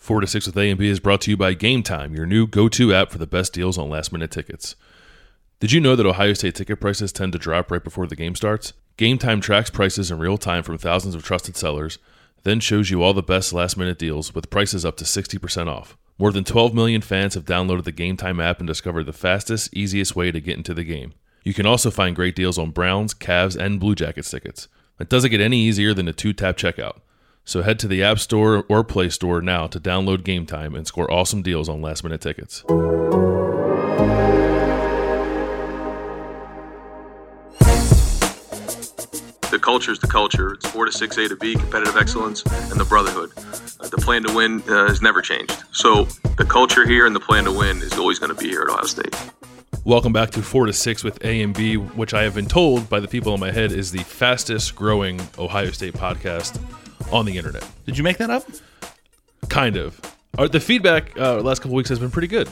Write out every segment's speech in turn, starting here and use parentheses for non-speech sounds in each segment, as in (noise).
Four to six with A and B is brought to you by Game Time, your new go-to app for the best deals on last-minute tickets. Did you know that Ohio State ticket prices tend to drop right before the game starts? Game Time tracks prices in real time from thousands of trusted sellers, then shows you all the best last-minute deals with prices up to 60% off. More than 12 million fans have downloaded the Game Time app and discovered the fastest, easiest way to get into the game. You can also find great deals on Browns, Cavs, and Blue Jackets tickets. It doesn't get any easier than a two-tap checkout. So head to the App Store or Play Store now to download Game Time and score awesome deals on last minute tickets. The culture is the culture. It's 4 to 6 A to B, competitive excellence, and the brotherhood. Uh, the plan to win uh, has never changed. So the culture here and the plan to win is always going to be here at Ohio State. Welcome back to 4 to 6 with A and B, which I have been told by the people in my head is the fastest growing Ohio State podcast on the internet. Did you make that up? Kind of. Uh, the feedback uh, last couple weeks has been pretty good.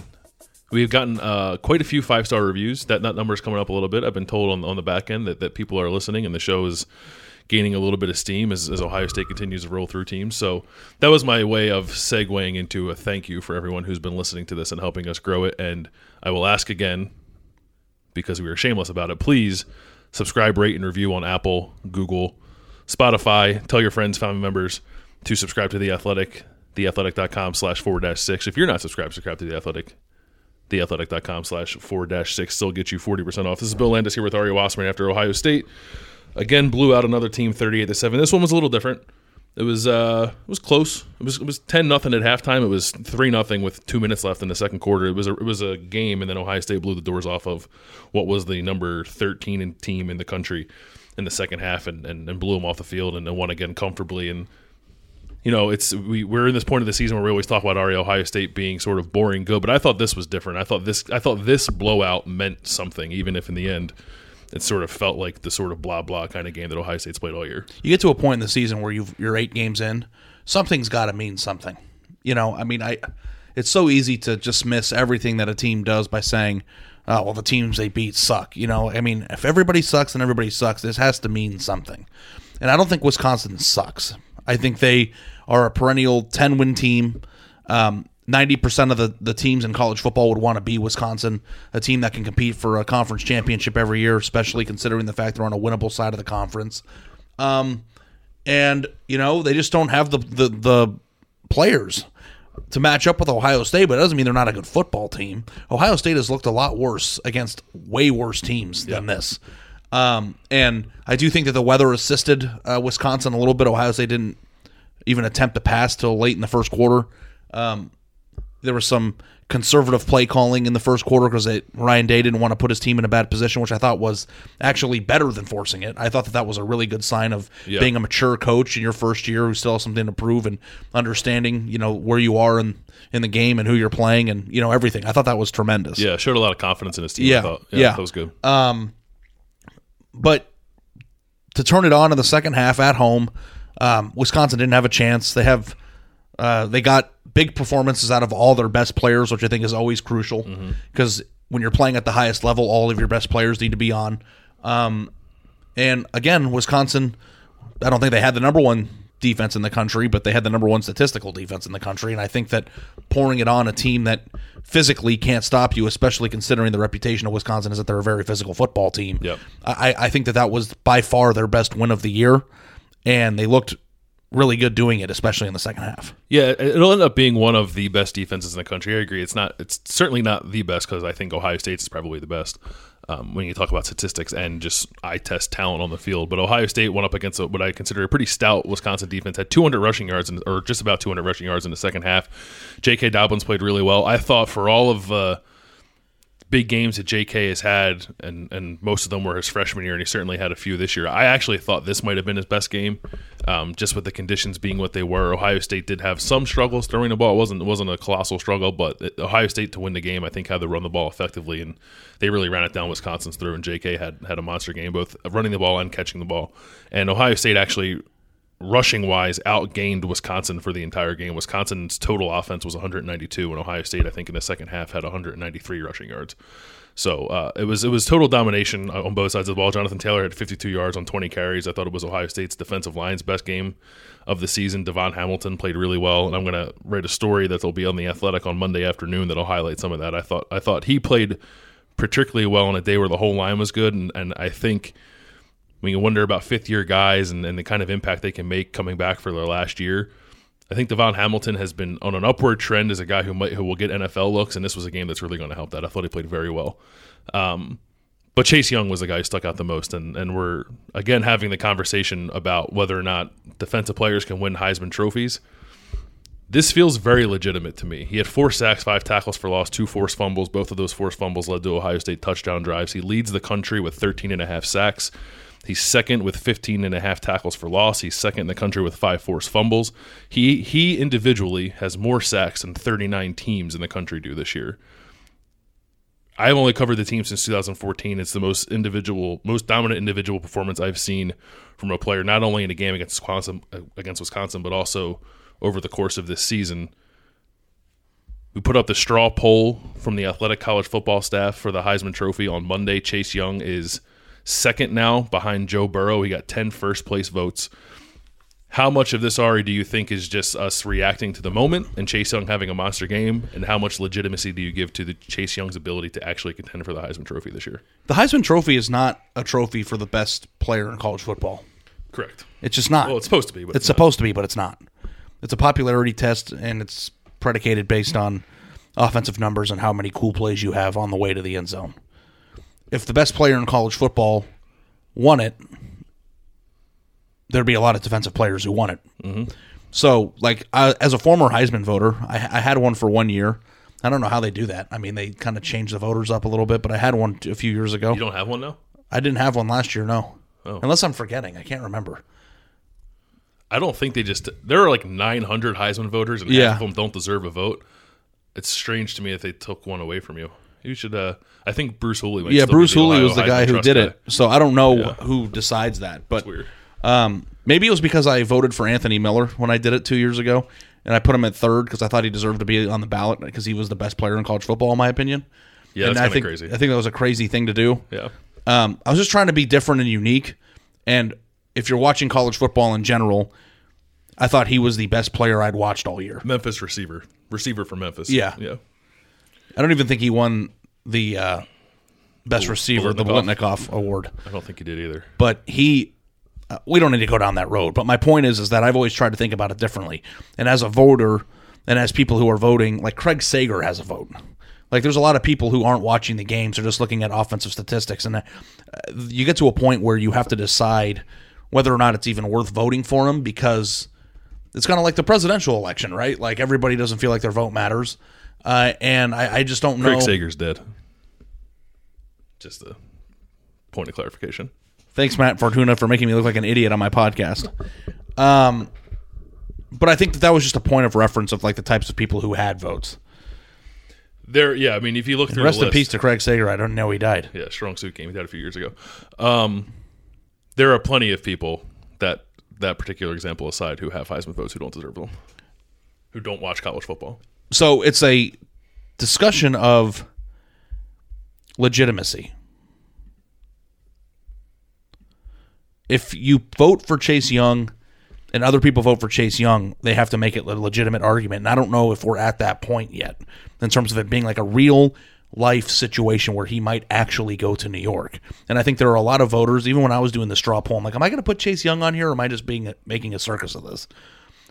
We've gotten uh, quite a few five star reviews. That, that number is coming up a little bit. I've been told on, on the back end that, that people are listening and the show is gaining a little bit of steam as, as Ohio State continues to roll through teams. So that was my way of segueing into a thank you for everyone who's been listening to this and helping us grow it. And I will ask again, because we were shameless about it, please subscribe, rate, and review on Apple, Google, Spotify. Tell your friends, family members to subscribe to The Athletic, theathletic.com slash forward dash six. If you're not subscribed, subscribe to The Athletic, theathletic.com slash forward dash six. Still get you 40% off. This is Bill Landis here with Ari Wasserman after Ohio State. Again, blew out another team 38 to 7. This one was a little different. It was uh, it was close. It was it was ten nothing at halftime. It was three nothing with two minutes left in the second quarter. It was a, it was a game, and then Ohio State blew the doors off of what was the number thirteen team in the country in the second half, and, and, and blew them off the field and, and won again comfortably. And you know, it's we we're in this point of the season where we always talk about Ohio State being sort of boring good, but I thought this was different. I thought this I thought this blowout meant something, even if in the end it sort of felt like the sort of blah blah kind of game that Ohio State's played all year. You get to a point in the season where you've, you're eight games in, something's got to mean something. You know, I mean, I it's so easy to dismiss everything that a team does by saying, "Oh, well, the teams they beat suck." You know, I mean, if everybody sucks and everybody sucks, this has to mean something. And I don't think Wisconsin sucks. I think they are a perennial ten win team. Um, 90% of the, the teams in college football would want to be Wisconsin, a team that can compete for a conference championship every year, especially considering the fact they're on a winnable side of the conference. Um, and, you know, they just don't have the, the, the players to match up with Ohio State, but it doesn't mean they're not a good football team. Ohio State has looked a lot worse against way worse teams than this. Um, and I do think that the weather assisted uh, Wisconsin a little bit. Ohio State didn't even attempt to pass till late in the first quarter. Um, there was some conservative play calling in the first quarter because Ryan Day didn't want to put his team in a bad position, which I thought was actually better than forcing it. I thought that that was a really good sign of Yeah. being a mature coach in your first year who still has something to prove and understanding, you know, where you are in in the game and who you're playing and you know everything. I thought that was tremendous. Yeah, showed a lot of confidence in his team. Yeah, I thought. yeah. that was good. Um, but to turn it on in the second half at home, um, Wisconsin didn't have a chance. They have uh, they got big performances out of all their best players, which I think is always crucial because when you're playing at the highest level, all of your best players need to be on. Um, and again, Wisconsin, I don't think they had the number one defense in the country, but they had the number one statistical defense in the country. And I think that pouring it on a team that physically can't stop you, especially considering the reputation of Wisconsin is that they're a very physical football team. Yep. I, I think that that was by far their best win of the year, and they looked really good doing it, especially in the second half. Yeah, it'll end up being one of the best defenses in the country. I agree. It's not. It's certainly not the best because I think Ohio State's is probably the best um, when you talk about statistics and just eye test talent on the field. But Ohio State went up against what I consider a pretty stout Wisconsin defense. Had 200 rushing yards, in, or just about 200 rushing yards in the second half. J.K. Dobbins played really well. I thought for all of uh, big games that J.K. has had, and and most of them were his freshman year, and he certainly had a few this year. I actually thought this might have been his best game, um, just with the conditions being what they were. Ohio State did have some struggles throwing the ball. It wasn't it wasn't a colossal struggle, but Ohio State to win the game, I think, had to run the ball effectively, and they really ran it down Wisconsin's through. And J.K. had had a monster game, both running the ball and catching the ball. And Ohio State actually rushing wise outgained Wisconsin for the entire game. Wisconsin's total offense was 192, and Ohio State, I think, in the second half had 193 rushing yards. So uh, it was it was total domination on both sides of the ball. Jonathan Taylor had 52 yards on 20 carries. I thought it was Ohio State's defensive line's best game of the season. DaVon Hamilton played really well, and I'm going to write a story that'll be on the Athletic on Monday afternoon that'll highlight some of that. I thought I thought he played particularly well on a day where the whole line was good, and, and I think when you wonder about fifth year guys and, and the kind of impact they can make coming back for their last year. I think DaVon Hamilton has been on an upward trend as a guy who might who will get NFL looks, and this was a game that's really going to help that. I thought he played very well. Um, but Chase Young was the guy who stuck out the most, and, and we're again having the conversation about whether or not defensive players can win Heisman trophies. This feels very legitimate to me. He had four sacks, five tackles for loss, two forced fumbles. Both of those forced fumbles led to Ohio State touchdown drives. He leads the country with 13 and a half sacks. He's second with 15 and a half tackles for loss. He's second in the country with five forced fumbles. He he individually has more sacks than 39 teams in the country do this year. I've only covered the team since 2014. It's the most individual, most dominant individual performance I've seen from a player, not only in a game against Wisconsin, against Wisconsin, but also over the course of this season. We put up the straw poll from the athletic college football staff for the Heisman Trophy on Monday. Chase Young is second now behind Joe Burrow. He got 10 first place votes. How much of this, Ari, do you think is just us reacting to the moment and Chase Young having a monster game? And how much legitimacy do you give to the Chase Young's ability to actually contend for the Heisman Trophy this year? The Heisman Trophy is not a trophy for the best player in college football. Correct. It's just not. Well, it's supposed to be, but it's it's supposed to be, but it's not. It's a popularity test, and it's predicated based on offensive numbers and how many cool plays you have on the way to the end zone. If the best player in college football won it, there'd be a lot of defensive players who won it. Mm-hmm. So, like, I, as a former Heisman voter, I, I had one for one year. I don't know how they do that. I mean, they kind of changed the voters up a little bit, but I had one a few years ago. You don't have one now? I didn't have one last year, no. Oh. Unless I'm forgetting. I can't remember. I don't think they just. There are like 900 Heisman voters, and Yeah. half of them don't deserve a vote. It's strange to me if they took one away from you. You should. uh I think Bruce Hooley. Might yeah, Bruce Hooley was the guy who did guy. it. So I don't know Yeah. who decides that, but. Um, maybe it was because I voted for Anthony Miller when I did it two years ago, and I put him at third because I thought he deserved to be on the ballot because he was the best player in college football, in my opinion. Yeah, and that's I think crazy. I think that was a crazy thing to do. Yeah. Um, I was just trying to be different and unique, and if you're watching college football in general, I thought he was the best player I'd watched all year. Memphis receiver, receiver for Memphis. Yeah. yeah. I don't even think he won the uh, best receiver, the Biletnikoff. Blitnikoff award. I don't think he did either. but he uh, we don't need to go down that road. But my point is is that i've always tried to think about it differently. And as a voter and as people who are voting like craig sager has a vote. Like there's a lot of people who aren't watching the games. They're just looking at offensive statistics. And uh, you get to a point where you have to decide whether or not it's even worth voting for him because it's kind of like the presidential election right? Like everybody doesn't feel like their vote matters uh, and I, I just don't know Craig Sager's dead. Just a point of clarification. Thanks, Matt Fortuna, for making me look like an idiot on my podcast. Um, but I think that that was just a point of reference of like the types of people who had votes. There, yeah. I mean, if you look through Rest the in list, peace to Craig Sager. I don't know he died. yeah, strong suit game he had a few years ago. Um, there are plenty of people that that particular example aside who have Heisman votes who don't deserve them, who don't watch college football. So it's a discussion of legitimacy. If you vote for Chase Young and other people vote for Chase Young, they have to make it a legitimate argument. And I don't know if we're at that point yet in terms of it being like a real life situation where he might actually go to New York. And I think there are a lot of voters, even when I was doing the straw poll, I'm like, am I going to put Chase Young on here or am I just being making a circus of this?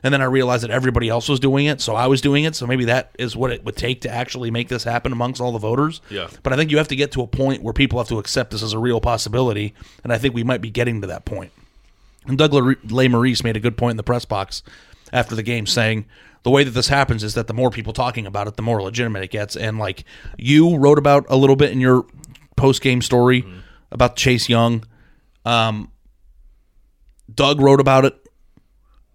And then I realized that everybody else was doing it, so I was doing it. So maybe that is what it would take to actually make this happen amongst all the voters. Yeah. But I think you have to get to a point where people have to accept this as a real possibility, and I think we might be getting to that point. And Doug Lesmerises made a good point in the press box after the game, saying the way that this happens is that the more people talking about it, the more legitimate it gets. And like you wrote about a little bit in your post game story Mm-hmm. about Chase Young, um, Doug wrote about it.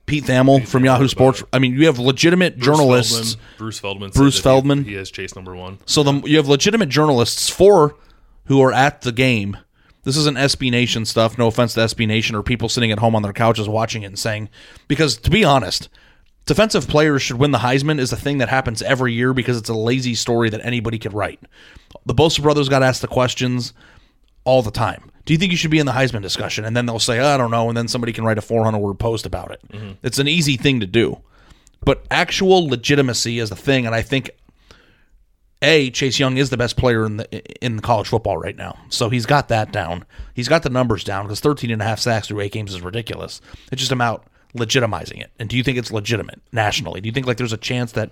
Pete Thamel from Yahoo Sports. I mean, you have legitimate Bruce journalists. Feldman, Bruce Feldman. Bruce that he- Feldman. He, has Chase number one. So the, you have legitimate journalists, four who are at the game. This isn't SB Nation stuff. No offense to SB Nation or people sitting at home on their couches watching it and saying, because to be honest, defensive players should win the Heisman is a thing that happens every year because it's a lazy story that anybody could write. The Bosa brothers got asked the questions all the time. Do you think you should be in the Heisman discussion? And then they'll say, I don't know. And then somebody can write a 400 word post about it. Mm-hmm. It's an easy thing to do. But actual legitimacy is the thing. And I think a Chase Young is the best player in the in college football right now. So he's got that down. He's got the numbers down because 13 and a half sacks through eight games is ridiculous. It's just about legitimizing it. And do you think it's legitimate nationally? Do you think like there's a chance that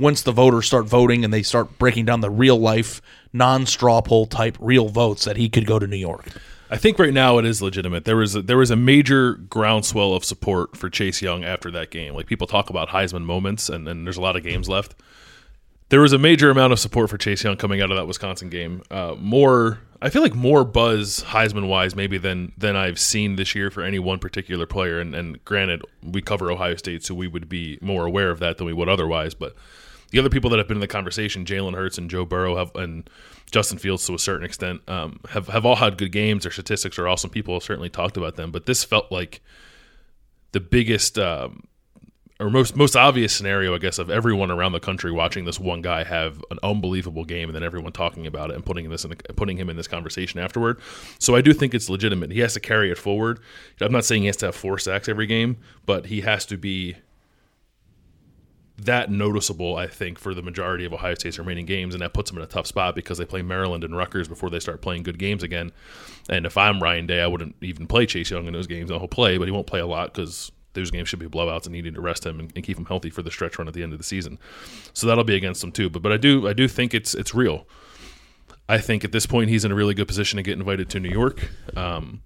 once the voters start voting and they start breaking down the real life non straw poll type real votes that he could go to New York? I think right now it is legitimate. There was a, there was a major groundswell of support for Chase Young after that game. Like people talk about Heisman moments, and, and there's a lot of games left. There was a major amount of support for Chase Young coming out of that Wisconsin game. Uh, more, I feel like more buzz Heisman wise maybe than than I've seen this year for any one particular player. And, and granted, we cover Ohio State, so we would be more aware of that than we would otherwise. But the other people that have been in the conversation, Jalen Hurts and Joe Burrow, have and Justin Fields to a certain extent, um, have have all had good games. Their statistics are awesome. People have certainly talked about them, but this felt like the biggest um, or most most obvious scenario, I guess, of everyone around the country watching this one guy have an unbelievable game, and then everyone talking about it and putting this in putting him in this conversation afterward. So I do think it's legitimate. He has to carry it forward. I'm not saying he has to have four sacks every game, but he has to be that noticeable, I think, for the majority of Ohio State's remaining games, and that puts them in a tough spot because they play Maryland and Rutgers before they start playing good games again. And if I'm Ryan Day, I wouldn't even play Chase Young in those games. He'll play, but he won't play a lot because those games should be blowouts and needing to rest him and, and, keep him healthy for the stretch run at the end of the season. So that'll be against him too. But but I do I do think it's it's real. I think at this point he's in a really good position to get invited to New York. Um,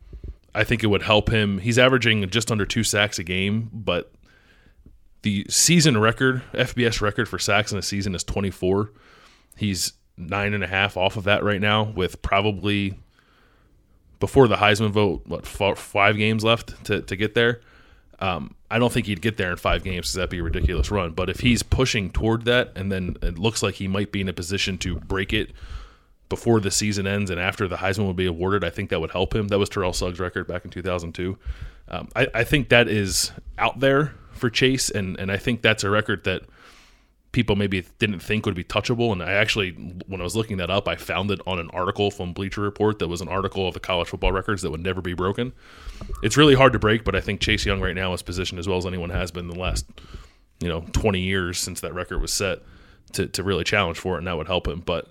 I think it would help him. He's averaging just under two sacks a game, but the season record, FBS record for sacks in a season is 24. He's nine and a half off of that right now, with probably before the Heisman vote, what four, five games left to, to get there. Um, I don't think he'd get there in five games because that'd be a ridiculous run. But if he's pushing toward that, and then it looks like he might be in a position to break it before the season ends and after the Heisman would be awarded, I think that would help him. That was Terrell Suggs' record back in 2002. Um, I, I think that is out there for Chase, and and I think that's a record that people maybe didn't think would be touchable. And I actually, when I was looking that up, I found it on an article from Bleacher Report that was an article of the college football records that would never be broken. It's really hard to break, but I think Chase Young right now is positioned as well as anyone has been in the last, you know, 20 years since that record was set to, to really challenge for it, and that would help him. But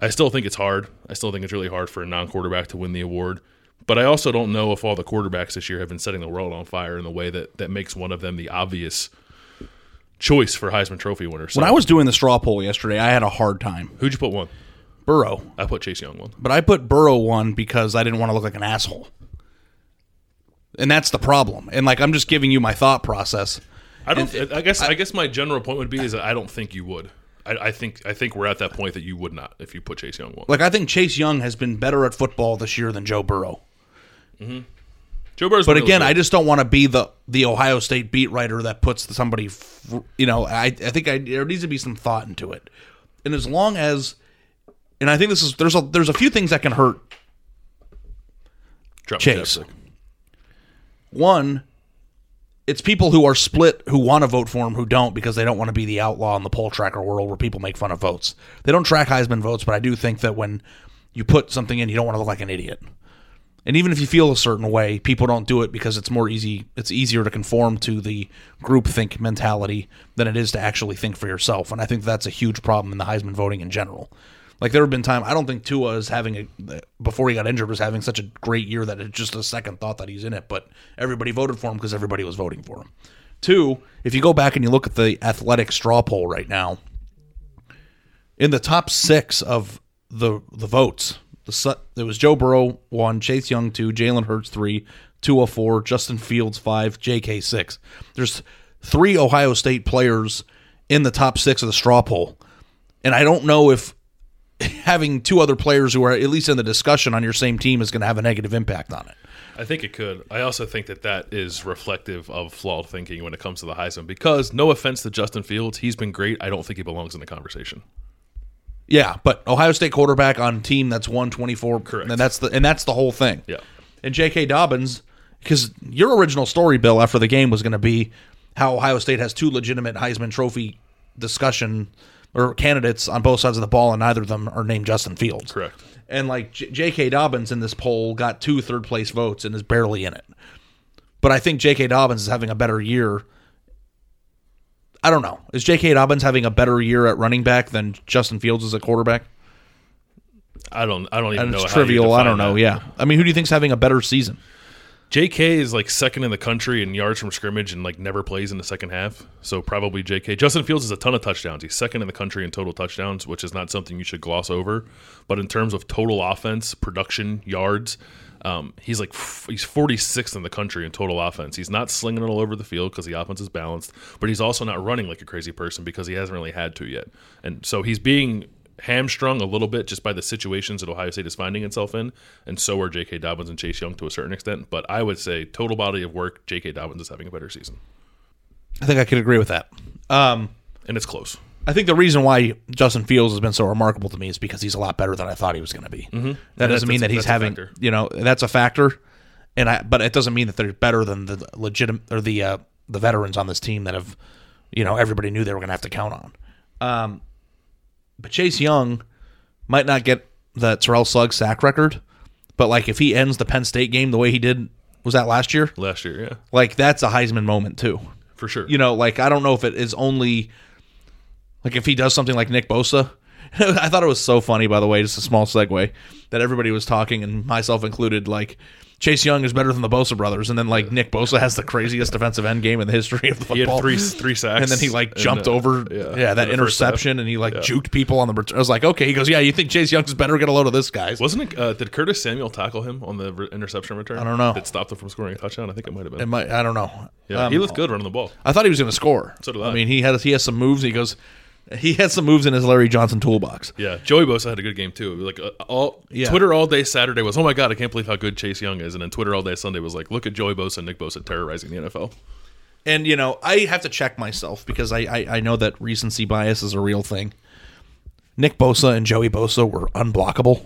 I still think it's hard. I still think it's really hard for a non quarterback to win the award. But I also don't know if all the quarterbacks this year have been setting the world on fire in the way that, that makes one of them the obvious choice for Heisman Trophy winner. So When I was doing the straw poll yesterday, I had a hard time. who'd you put one? Burrow. I put Chase Young one. But I put Burrow one because I didn't want to look like an asshole. And that's the problem. And like I'm just giving you my thought process. I don't. I guess. I, guess my general point would be is that I don't think you would. I, I think. I think we're at that point that you would not if you put Chase Young one. Like I think Chase Young has been better at football this year than Joe Burrow. Mm-hmm. Joe Burrow's But again. I just don't want to be the the Ohio State beat writer that puts somebody. f- You know, I I think I, there needs to be some thought into it. And as long as, and I think this is there's a there's a few things that can hurt Drop Chase. One it's people who are split who want to vote for him who don't because they don't want to be the outlaw in the poll tracker world where people make fun of votes. They don't track heisman votes but i do think that when you put something in you don't want to look like an idiot. And even if you feel a certain way people don't do it because it's more easy it's easier to conform to the groupthink mentality than it is to actually think for yourself and i think that's a huge problem in the heisman voting in general Like there have been time. I don't think Tua is having a before he got injured was having such a great year that it's just a second thought that he's in it. But everybody voted for him because everybody was voting for him. Two, if you go back and you look at the athletic straw poll right now, in the top six of the the votes, the there was Joe Burrow one, Chase Young two, Jalen Hurts three, Tua four, Justin Fields five, J.K. six. There's three Ohio State players in the top six of the straw poll, and I don't know if having two other players who are at least in the discussion on your same team is going to have a negative impact on it. I think it could. I also think that that is reflective of flawed thinking when it comes to the Heisman. Because no offense to Justin Fields, he's been great. I don't think he belongs in the conversation. Yeah, but Ohio State quarterback on team that's won 24 Correct. and that's the and that's the whole thing. Yeah. And J.K. Dobbins cuz your original story Bill after the game was going to be how Ohio State has two legitimate Heisman trophy discussion or candidates on both sides of the ball and neither of them are named Justin Fields. Correct. And like J- J.K. Dobbins in this poll got two third place votes and is barely in it. But I think J.K. Dobbins is having a better year. I don't know. Is J.K. Dobbins having a better year at running back than Justin Fields as a quarterback? I don't. I don't even And know. it's trivial. I don't know. that. Yeah. I mean, who do you think's having a better season? J.K. is like second in the country in yards from scrimmage and like never plays in the second half. So probably J.K. Justin Fields has a ton of touchdowns. He's second in the country in total touchdowns, which is not something you should gloss over. But in terms of total offense, production, yards, um, he's like f- he's 46th in the country in total offense. He's not slinging it all over the field because the offense is balanced, but he's also not running like a crazy person because he hasn't really had to yet. And so he's being hamstrung a little bit just by the situations that Ohio State is finding itself in, and so are J.K. Dobbins and Chase Young to a certain extent. But I would say total body of work, J.K. Dobbins is having a better season, I think I could agree with that. Um, and it's close. I think the reason why Justin Fields has been so remarkable to me is because he's a lot better than I thought he was going to be. Mm-hmm. That doesn't mean that he's having, you know, that's a factor. And I, but it doesn't mean that they're better than the legitimate or the uh, the veterans on this team that have, you know, everybody knew they were going to have to count on. Um, but Chase Young might not get the Terrell Suggs sack record, but like if he ends the Penn State game the way he did, was that last year? Last year, yeah, Like that's a Heisman moment too. for sure. You know, like I don't know if it is only like if he does something like Nick Bosa. (laughs) I thought it was so funny, by the way, just a small segue that everybody was talking, and myself included, like Chase Young is better than the Bosa brothers, and then like Nick Bosa has the craziest defensive end game in the history of the he had football. three three sacks, and then he like jumped uh, over, yeah, that in first half. interception, and he like Yeah. juked people on the return. I was like, okay, he goes, yeah, you think Chase Young's better? Get a load of this, guys. Wasn't it? Uh, did Curtis Samuel tackle him on the re- interception return? I don't know. That stopped him from scoring a touchdown. I think it might have been. It might, I don't know. yeah, Um, he looked good running the ball. I thought he was going to score. So did I I. mean, he has he has some moves. He goes, he had some moves in his Larry Johnson toolbox. Yeah, Joey Bosa had a good game too. Like uh, all Yeah. Twitter all day Saturday was, oh my god, I can't believe how good Chase Young is, and then Twitter all day Sunday was like, look at Joey Bosa and Nick Bosa terrorizing the NFL. And you know, I have to check myself because I, I I know that recency bias is a real thing. Nick Bosa and Joey Bosa were unblockable,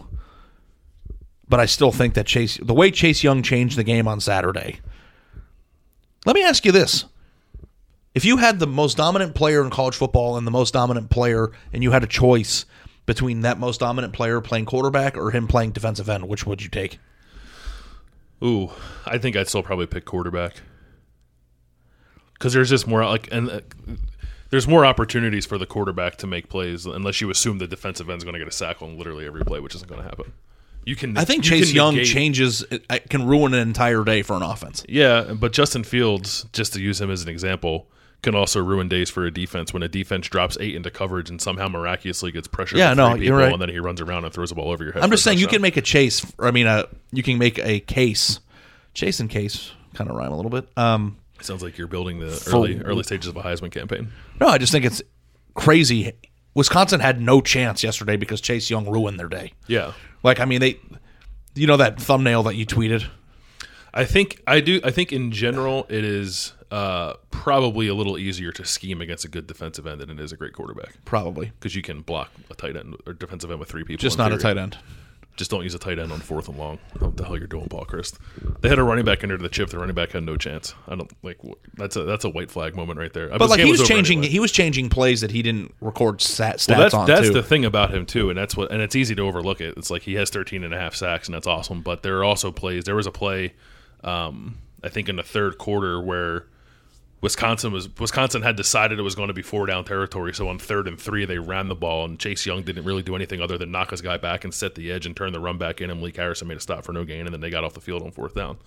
but I still think that Chase, the way Chase Young changed the game on Saturday. Let me ask you this: If you had the most dominant player in college football and the most dominant player, and you had a choice between that most dominant player playing quarterback or him playing defensive end, which would you take? Ooh, I think I'd still probably pick quarterback because there's just more like and. Uh, there's more opportunities for the quarterback to make plays unless you assume the defensive end's going to get a sack on literally every play, which isn't going to happen. You can. I think you Chase Young negate- changes can ruin an entire day for an offense. Yeah, but Justin Fields, just to use him as an example, can also ruin days for a defense when a defense drops eight into coverage and somehow miraculously gets pressure. Yeah, no, you're right. And then he runs around and throws the ball over your head. I'm just saying you can make a chase. I mean, uh, you can make a case. Chase and case kind of rhyme a little bit. Um, Sounds like you're building the early early stages of a Heisman campaign. no, I just think it's crazy. Wisconsin had no chance yesterday because Chase Young ruined their day. Yeah, Like, I mean, they, you know, that thumbnail that you tweeted. I think I do. I think in general it is uh, probably a little easier to scheme against a good defensive end than it is a great quarterback Probably because you can block a tight end or defensive end with three people. just not a tight end. Just don't use a tight end on fourth and long. What the hell you're doing, Paul Chryst? They had a running back under the chip. The running back had no chance. I don't like. That's a that's a white flag moment right there. But like he was changing, he was changing plays that he didn't record stat, stats Well, that's on that's too. the thing about him too, and that's what and it's easy to overlook it. It's like he has 13 and a half sacks, and that's awesome. But there are also plays. There was a play, um, I think in the third quarter where Wisconsin was Wisconsin had decided it was going to be four down territory, so on third and three they ran the ball, and Chase Young didn't really do anything other than knock his guy back and set the edge and turn the run back in, and Malik Harrison made a stop for no gain, and then they got off the field on fourth down.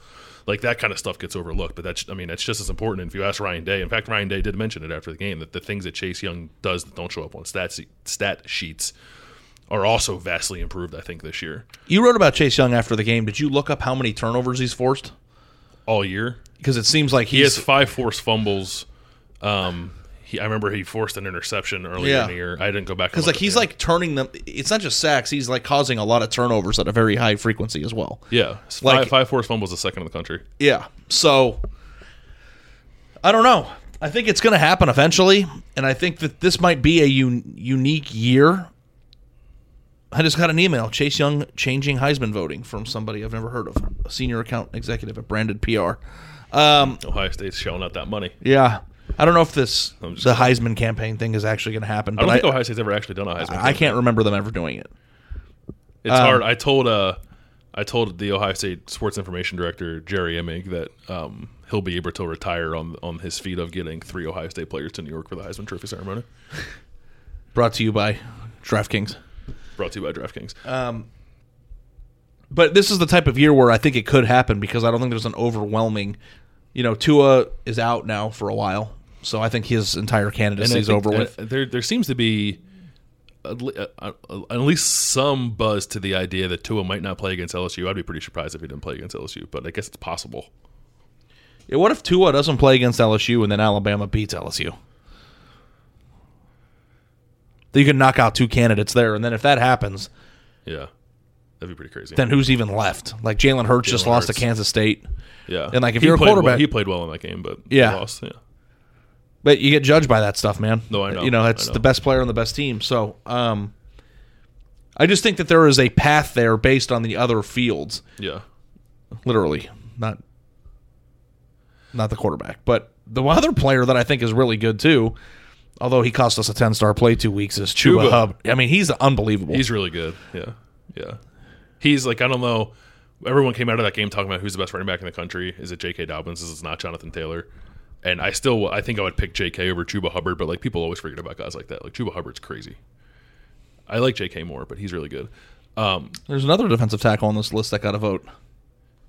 Like that kind of stuff gets overlooked, but that's I mean that's just as important. And if you ask Ryan Day, in fact, Ryan Day did mention it after the game that the things that Chase Young does that don't show up on stat stat sheets are also vastly improved. I think this year You wrote about Chase Young after the game. Did you look up how many turnovers he's forced? all year Because it seems like he has five forced fumbles. Um, he, I remember he forced an interception earlier Yeah. in the year. I didn't go back because like he's like turning them. It's not just sacks. He's like causing a lot of turnovers at a very high frequency as well. yeah, five, like- five forced fumbles, the second in the country. Yeah. So I don't know. I think it's going to happen eventually, and I think that this might be a un- unique year. I just got an email: Chase Young changing Heisman voting from somebody I've never heard of, a senior account executive at Branded PR. Ohio State's shelling out that money. Yeah, I don't know if this the Heisman campaign thing is actually going to happen, I don't think I, Ohio State's ever actually done a Heisman. I campaign. can't remember them ever doing it. It's hard. I told uh, I told the Ohio State sports information director Jerry Emig that um, he'll be able to retire on on his feat of getting three Ohio State players to New York for the Heisman Trophy ceremony. Brought to you by DraftKings. Brought to you by DraftKings. But this is the type of year where I think it could happen because I don't think there's an overwhelming. You know, Tua is out now for a while, so I think his entire candidacy is over with. uh, there there seems to be at le- uh, uh, at least some buzz to the idea that Tua might not play against LSU. I'd be pretty surprised if he didn't play against LSU, but I guess it's possible. Yeah, what if Tua doesn't play against LSU and then Alabama beats LSU? Then you can knock out two candidates there, and then if that happens, Yeah, that'd be pretty crazy. then who's even left? Like Jalen Hurts just lost Hurts. to Kansas State, yeah, and, like, if He you're a played well- quarterback- he played well in that game, but Yeah. he lost. Yeah, but you get judged by that stuff, man. No, I know. You know, I that's know. the best player on the best team. So, um, I just think that there is a path there based on the other fields. yeah. literally not not the quarterback but the other player that i think is really good too although he cost us a 10 star play two weeks is chuba, Chuba. hub i mean he's unbelievable He's really good. Yeah, yeah. He's like I don't know. Everyone came out of that game talking about who's the best running back in the country. Is it J.K. Dobbins? Is it not Jonathan Taylor? And I still, I think I would pick J.K. over Chuba Hubbard. But like people always forget about guys like that. Like Chuba Hubbard's crazy. I like J.K. more, but he's really good. Um, there's another defensive tackle on this list that got a vote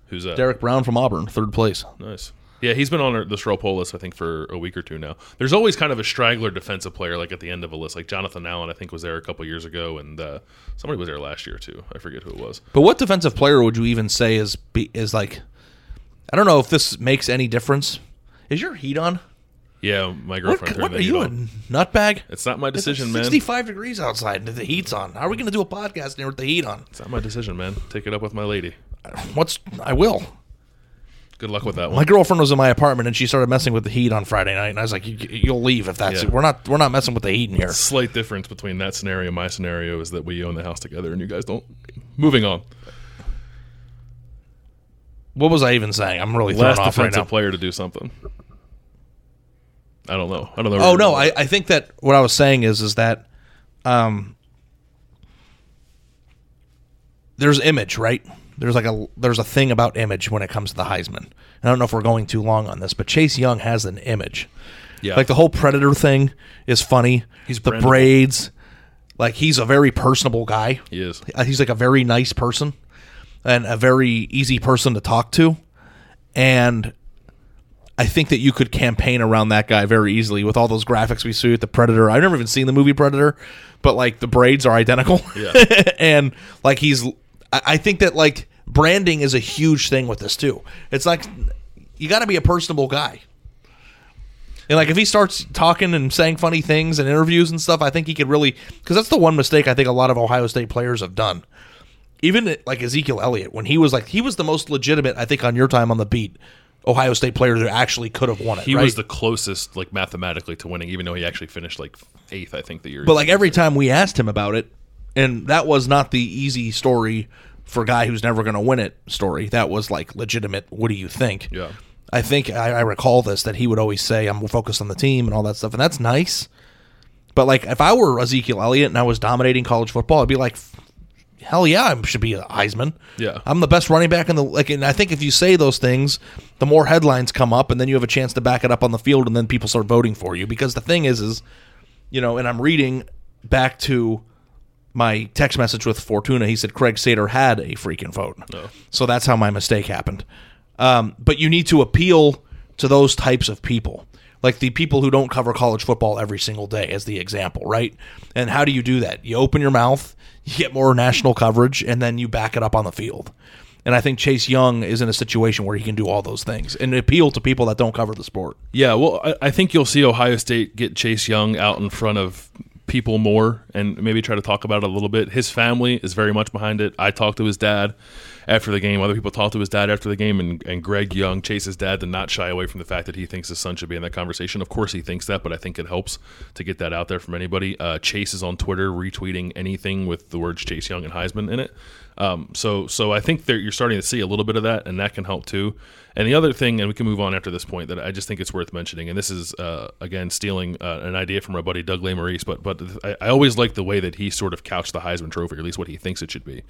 who's that? derrick brown from auburn third place Nice. Yeah, he's been on straw poll list, I think, for a week or two now. There's always kind of a straggler defensive player, like at the end of a list. Like Jonathan Allen, I think, was there a couple years ago, and uh, somebody was there last year too. I forget who it was. but what defensive player would you even say is be, is like i don't know if this makes any difference is your heat on Yeah, my what, girlfriend what turned are you a on. nutbag It's not my decision, man. 65 degrees outside and the heat's on how are we going to do a podcast here with the heat on It's not my decision, man. Take it up with my lady. what's i will Good luck with that one. My girlfriend was in my apartment and she started messing with the heat on Friday night, and I was like, you, "You'll leave if that's Yeah. we're not we're not messing with the heat in here." Slight difference between that scenario and my scenario is that we own the house together and you guys don't. Moving on. What was I even saying? I'm really Last off right now. player to do something. I don't know. I don't know. Oh no, I, I think that what I was saying is is that um there's image, right? There's like a there's a thing about image when it comes to the Heisman. I don't know if we're going too long on this, but Chase Young has an image. yeah. Like the whole predator thing is funny. He's the brandable. braids. Like he's a very personable guy. he is. Uh, He's like a very nice person and a very easy person to talk to. And I think that you could campaign around that guy very easily with all those graphics we see with the Predator. I've never even seen the movie Predator, but like the braids are identical. Yeah. (laughs) and like he's, I I think that like branding is a huge thing with this too. It's like you got to be a personable guy. And like if he starts talking and saying funny things in interviews and stuff, I think he could really because that's the one mistake I think a lot of Ohio State players have done. Even like Ezekiel Elliott, when he was like he was the most legitimate, I think, on your time on the beat, Ohio State player that actually could have won it. He right? was the closest, like mathematically, to winning, even though he actually finished like eighth, I think, the year. But like every time we asked him about it, and that was not the easy story for a guy who's never going to win it story. That was like legitimate. What do you think? Yeah. I think I, I recall this that he would always say, "I'm focused on the team" and all that stuff, and that's nice. But like, if I were Ezekiel Elliott and I was dominating college football, I'd be like, hell yeah, I should be a Heisman. Yeah. I'm the best running back in the like. And I think if you say those things, the more headlines come up, and then you have a chance to back it up on the field, and then people start voting for you. Because the thing is, is you know, and I'm reading back to my text message with Fortuna. He said Craig Sager had a freaking vote, so that's how my mistake happened. Um, but you need to appeal to those types of people, like the people who don't cover college football every single day, as the example, right? And how do you do that? You open your mouth, you get more national coverage, and then you back it up on the field. And I think Chase Young is in a situation where he can do all those things and appeal to people that don't cover the sport. Yeah, well, I, I think you'll see Ohio State get Chase Young out in front of people more and maybe try to talk about it a little bit. His family is very much behind it. I talked to his dad after the game. Other people talked to his dad after the game, and, and Greg Young, Chase's dad, did not shy away from the fact that he thinks his son should be in that conversation. Of course, he thinks that, but I think it helps to get that out there from anybody. Uh, Chase is on Twitter retweeting anything with the words Chase Young and Heisman in it. Um, so, so I think you're starting to see a little bit of that, and that can help too. And the other thing, and we can move on after this point, that I just think it's worth mentioning, and this is uh, again stealing uh, an idea from our buddy Doug Lesmerises, but but I, I always like the way that he sort of couched the Heisman Trophy, or at least what he thinks it should be.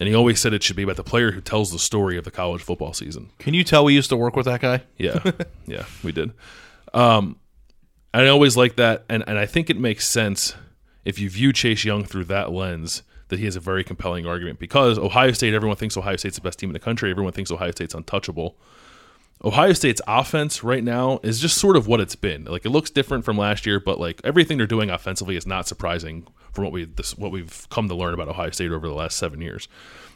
And he always said it should be about the player who tells the story of the college football season. Can you tell we used to work with that guy? Yeah, (laughs) yeah, we did. Um, I always like that, and and I think it makes sense if you view Chase Young through that lens that he has a very compelling argument because Ohio State, everyone thinks Ohio State's the best team in the country. Everyone thinks Ohio State's untouchable. Ohio State's offense right now is just sort of what it's been. Like it looks different from last year, but like everything they're doing offensively is not surprising from what we this, what we've come to learn about Ohio State over the last seven years.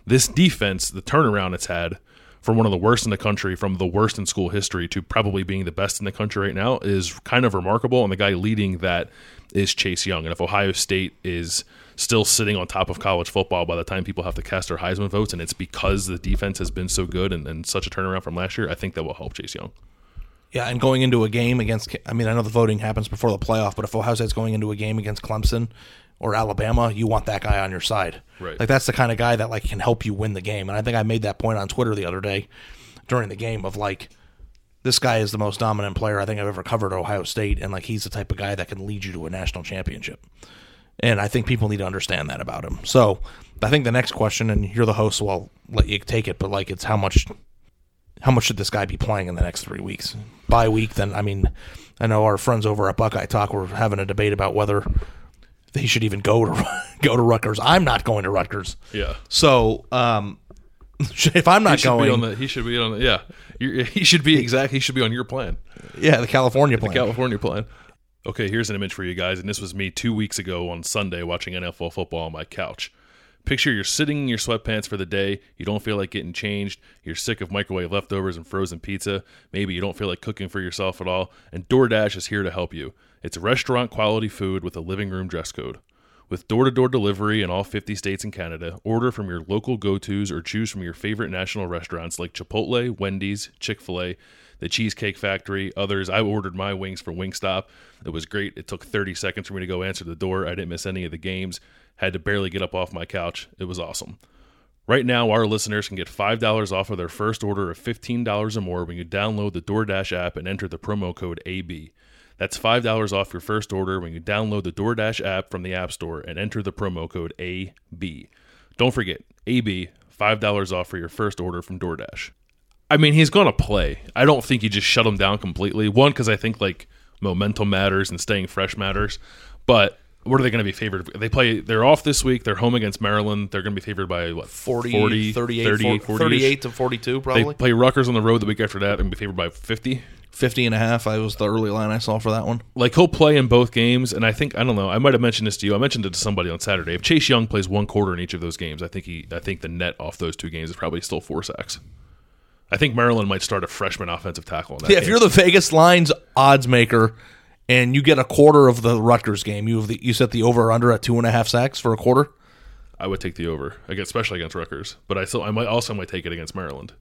This defense, the turnaround it's had from one of the worst in the country, from the worst in school history to probably being the best in the country right now, is kind of remarkable. And the guy leading that is Chase Young. And if Ohio State is still sitting on top of college football by the time people have to cast their Heisman votes, and it's because the defense has been so good and, and such a turnaround from last year, I think that will help Chase Young. Yeah, and going into a game against, I mean, I know the voting happens before the playoff, but if Ohio State's going into a game against Clemson or Alabama, you want that guy on your side. Right. Like that's the kind of guy that like can help you win the game. And I think I made that point on Twitter the other day during the game of like this guy is the most dominant player I think I've ever covered at Ohio State, and like he's the type of guy that can lead you to a national championship. And I think people need to understand that about him. So I think the next question, and you're the host, so I'll let you take it, but like it's how much how much should this guy be playing in the next three weeks? By week, then I mean, I know our friends over at Buckeye Talk were having a debate about whether they should even go to (laughs) go to Rutgers. I'm not going to Rutgers. Yeah. So um, (laughs) if I'm not should going, be on the. He should be on the. Yeah, You're, (laughs) he should be exact. He should be on your plan. yeah, the California plan. the. California plan. Okay, here's an image for you guys, and this was me two weeks ago on Sunday watching NFL football on my couch. Picture you're sitting in your sweatpants for the day, you don't feel like getting changed, you're sick of microwave leftovers and frozen pizza, maybe you don't feel like cooking for yourself at all, and DoorDash is here to help you. It's restaurant quality food with a living room dress code. With door to door delivery in all 50 states and Canada, order from your local go tos or choose from your favorite national restaurants like Chipotle, Wendy's, Chick fil A, the Cheesecake Factory, others. I ordered my wings from Wingstop. It was great. It took 30 seconds for me to go answer the door. I didn't miss any of the games. Had to barely get up off my couch. It was awesome. Right now, our listeners can get $5 off of their first order of $15 or more when you download the DoorDash app and enter the promo code AB. That's $5 off your first order when you download the DoorDash app from the App Store and enter the promo code AB. Don't forget, AB, $5 off for your first order from DoorDash. I mean, he's going to play. I don't think you just shut him down completely. One, because I think like momentum matters and staying fresh matters. But what are they going to be favored? They play. They're off this week. They're home against Maryland. They're going to be favored by what 40, 40 38, 38, 40 40 38 to 42 probably. They play Rutgers on the road the week after that. To be favored by 50. 50 and a half. I was the early line I saw for that one. like he'll play in both games, and I think I don't know. I might have mentioned this to you. I mentioned it to somebody on Saturday. If Chase Young plays one quarter in each of those games, I think he. I think the net off those two games is probably still four sacks. I think Maryland might start a freshman offensive tackle. Yeah, if you're the Vegas lines odds maker and you get a quarter of the Rutgers game, you have the, you set the over or under at two and a half sacks for a quarter. I would take the over, especially against Rutgers. But I still, I might also might take it against Maryland,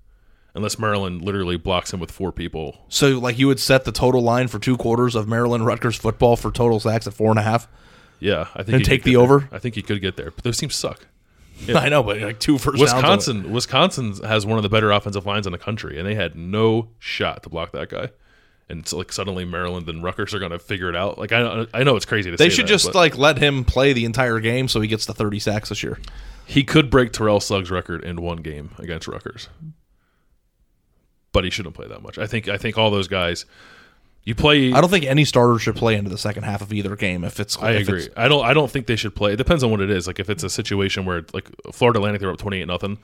unless Maryland literally blocks him with four people. So like you would set the total line for two quarters of Maryland Rutgers football for total sacks at four and a half. Yeah, I think And take the get there. over? I think he could get there, but those teams suck. (laughs) I know, but like two first downs on it. Wisconsin, Wisconsin has one of the better offensive lines in the country, and they had no shot to block that guy. and so like suddenly Maryland and Rutgers are going to figure it out. Like I I know it's crazy to They should that, just but like let him play the entire game so he gets the 30 sacks this year. he could break Terrell Suggs' record in one game against Rutgers, but he shouldn't play that much. I think I think all those guys. You play. I don't think any starter should play into the second half of either game if it's. I if agree. it's- I don't. I don't think they should play. It depends on what it is. Like if it's a situation where like Florida Atlantic they're up twenty eight nothing.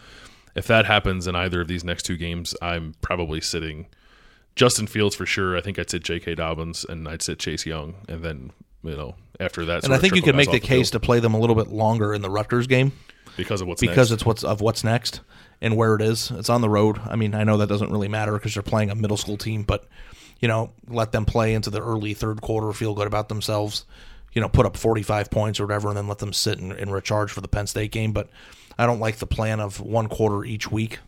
If that happens in either of these next two games, I'm probably sitting Justin Fields for sure. I think I'd sit J.K. Dobbins and I'd sit Chase Young, and then you know after that. and I think you could make the case field to play them a little bit longer in the Rutgers game because of what's because next. it's what's of what's next and where it is. It's on the road. I mean, I know that doesn't really matter because they're playing a middle school team, but you know, let them play into the early third quarter, feel good about themselves. You know, put up 45 points or whatever, and then let them sit and, and recharge for the Penn State game. But I don't like the plan of one quarter each week.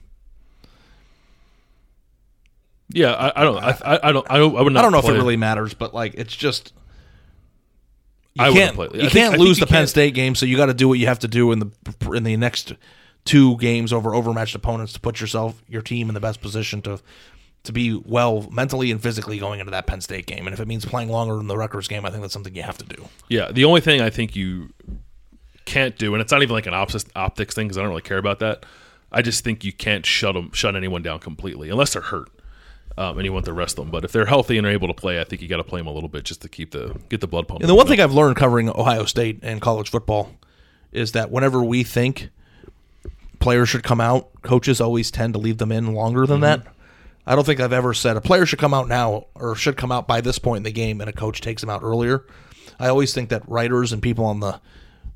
yeah. I, I don't. I, I, I don't. I, I would not. I don't know play- if it really matters, but like it's just you I can't play it. I you can't think lose the Penn can't- State game, so you got to do what you have to do in the in the next two games over overmatched opponents to put yourself your team in the best position to to be well mentally and physically going into that Penn State game. And if it means playing longer than the Rutgers game, I think that's something you have to do. Yeah, the only thing I think you can't do, and it's not even like an optics, optics thing because I don't really care about that. I just think you can't shut them, shut anyone down completely unless they're hurt, um, and you want to rest them. But if they're healthy and are able to play, I think you got to play them a little bit just to keep the get the blood pumping. And the one thing I've learned covering Ohio State and college football is that whenever we think players should come out, coaches always tend to leave them in longer than that. I don't think I've ever said a player should come out now or should come out by this point in the game and a coach takes them out earlier. I always think that writers and people on the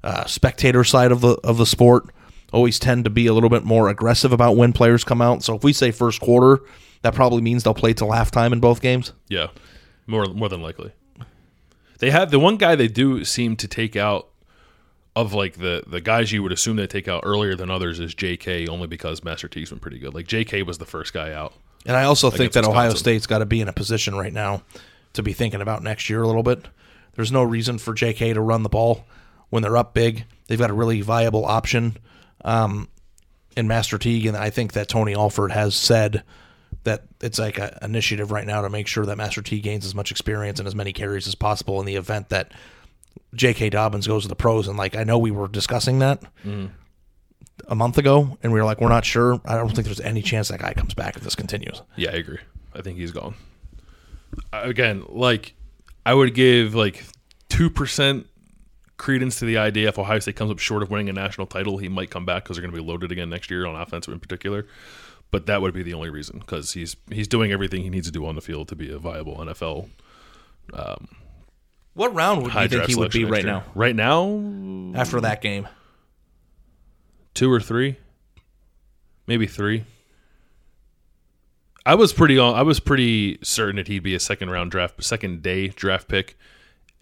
uh, spectator side of the of the sport always tend to be a little bit more aggressive about when players come out. So if we say first quarter, that probably means they'll play till halftime in both games. Yeah, more more than likely. They have the one guy they do seem to take out of like the the guys you would assume they take out earlier than others is J.K. only because Master Teague's been pretty good. Like J.K. was the first guy out. And I also think that Ohio State's got to be in a position right now to be thinking about next year a little bit. There's no reason for JK to run the ball when they're up big. They've got a really viable option um, in Master Teague, and I think that Tony Alford has said that it's like an initiative right now to make sure that Master Teague gains as much experience and as many carries as possible in the event that J.K. Dobbins goes to the pros. And like I know we were discussing that a month ago, and we were like, we're not sure. I don't think there's any chance that guy comes back if this continues. Yeah, I agree. I think he's gone. Again, like I would give like two percent credence to the idea if Ohio State comes up short of winning a national title, he might come back because they're going to be loaded again next year on offense in particular. But that would be the only reason because he's he's doing everything he needs to do on the field to be a viable NFL um, What round would you think he would be right next now. Right now, after that game? two or three, maybe three. I was pretty I was pretty certain that he'd be a second round draft, second day draft pick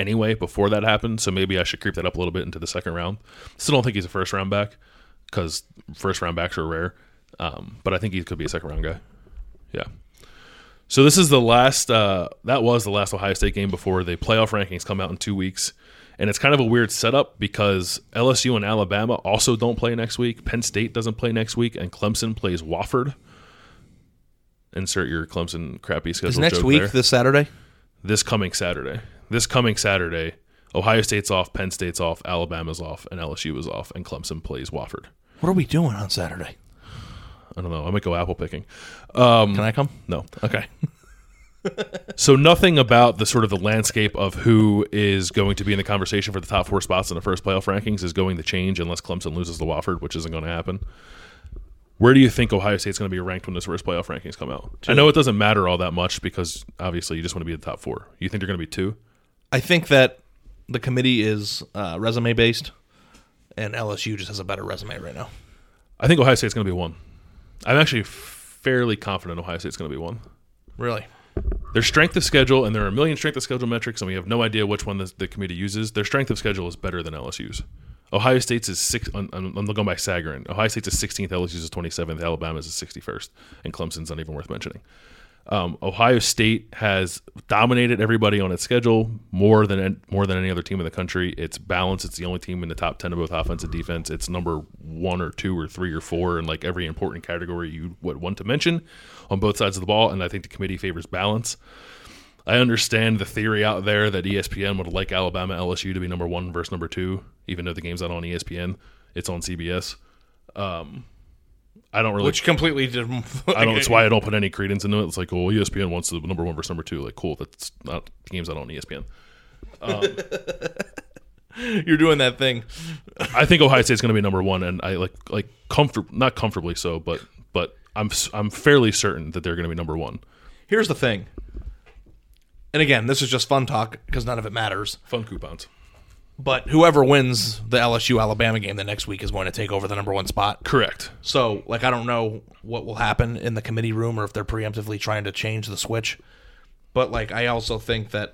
anyway before that happened. So maybe I should creep that up a little bit into the second round. Still don't think he's a first round back because first round backs are rare. Um, but I think he could be a second round guy. Yeah. So this is the last. Uh, that was the last Ohio State game before the playoff rankings come out in two weeks, and it's kind of a weird setup because LSU and Alabama also don't play next week. Penn State doesn't play next week, and Clemson plays Wofford. Insert your Clemson crappy schedule. Is next week there. this Saturday? this coming Saturday. This coming Saturday, Ohio State's off, Penn State's off, Alabama's off, and LSU is off, and Clemson plays Wofford. What are we doing on Saturday? I don't know. I might go apple picking. Um, Can I come? No. Okay. (laughs) So nothing about the sort of the landscape of who is going to be in the conversation for the top four spots in the first playoff rankings is going to change unless Clemson loses to Wofford, which isn't going to happen. Where do you think Ohio State's going to be ranked when this first playoff rankings come out? I know it doesn't matter all that much because obviously you just want to be in the top four. You think they're going to be two? I think that the committee is uh, resume based, and LSU just has a better resume right now. I think Ohio State's going to be one. I'm actually fairly confident Ohio State's going to be one. Really? Their strength of schedule, and there are a million strength of schedule metrics, and we have no idea which one the, the committee uses. Their strength of schedule is better than LSU's. Ohio State's is six. I'm, I'm I'm going by Sagarin. Ohio State's is 16th. LSU's is 27th. Alabama's is 61st, and Clemson's not even worth mentioning. Um, Ohio State has dominated everybody on its schedule more than more than any other team in the country. It's balanced. It's the only team in the top ten of both offense and defense. It's number one or two or three or four in like every important category you would want to mention on both sides of the ball. And I think the committee favors balance. I understand the theory out there that ESPN would like Alabama LSU to be number one versus number two, even though the game's not on ESPN, it's on CBS. Um, I don't really. which completely did. (laughs) I don't. That's why I don't put any credence into it. It's like, E ESPN wants the number one versus number two. Like, cool. That's not game's on E ESPN. Um, (laughs) you're doing that thing. I think Ohio State's going to be number one, and I like like comfort not comfortably so, but but I'm I'm fairly certain that they're going to be number one. Here's the thing. And again, this is just fun talk because none of it matters. Fun coupons. But whoever wins the LSU Alabama game the next week is going to take over the number one spot. Correct. So, like, I don't know what will happen in the committee room or if they're preemptively trying to change the switch. But, like, I also think that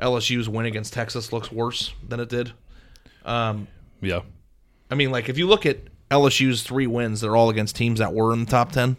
LSU's win against Texas looks worse than it did. Um, Yeah. I mean, like, if you look at LSU's three wins, they're all against teams that were in the top 10.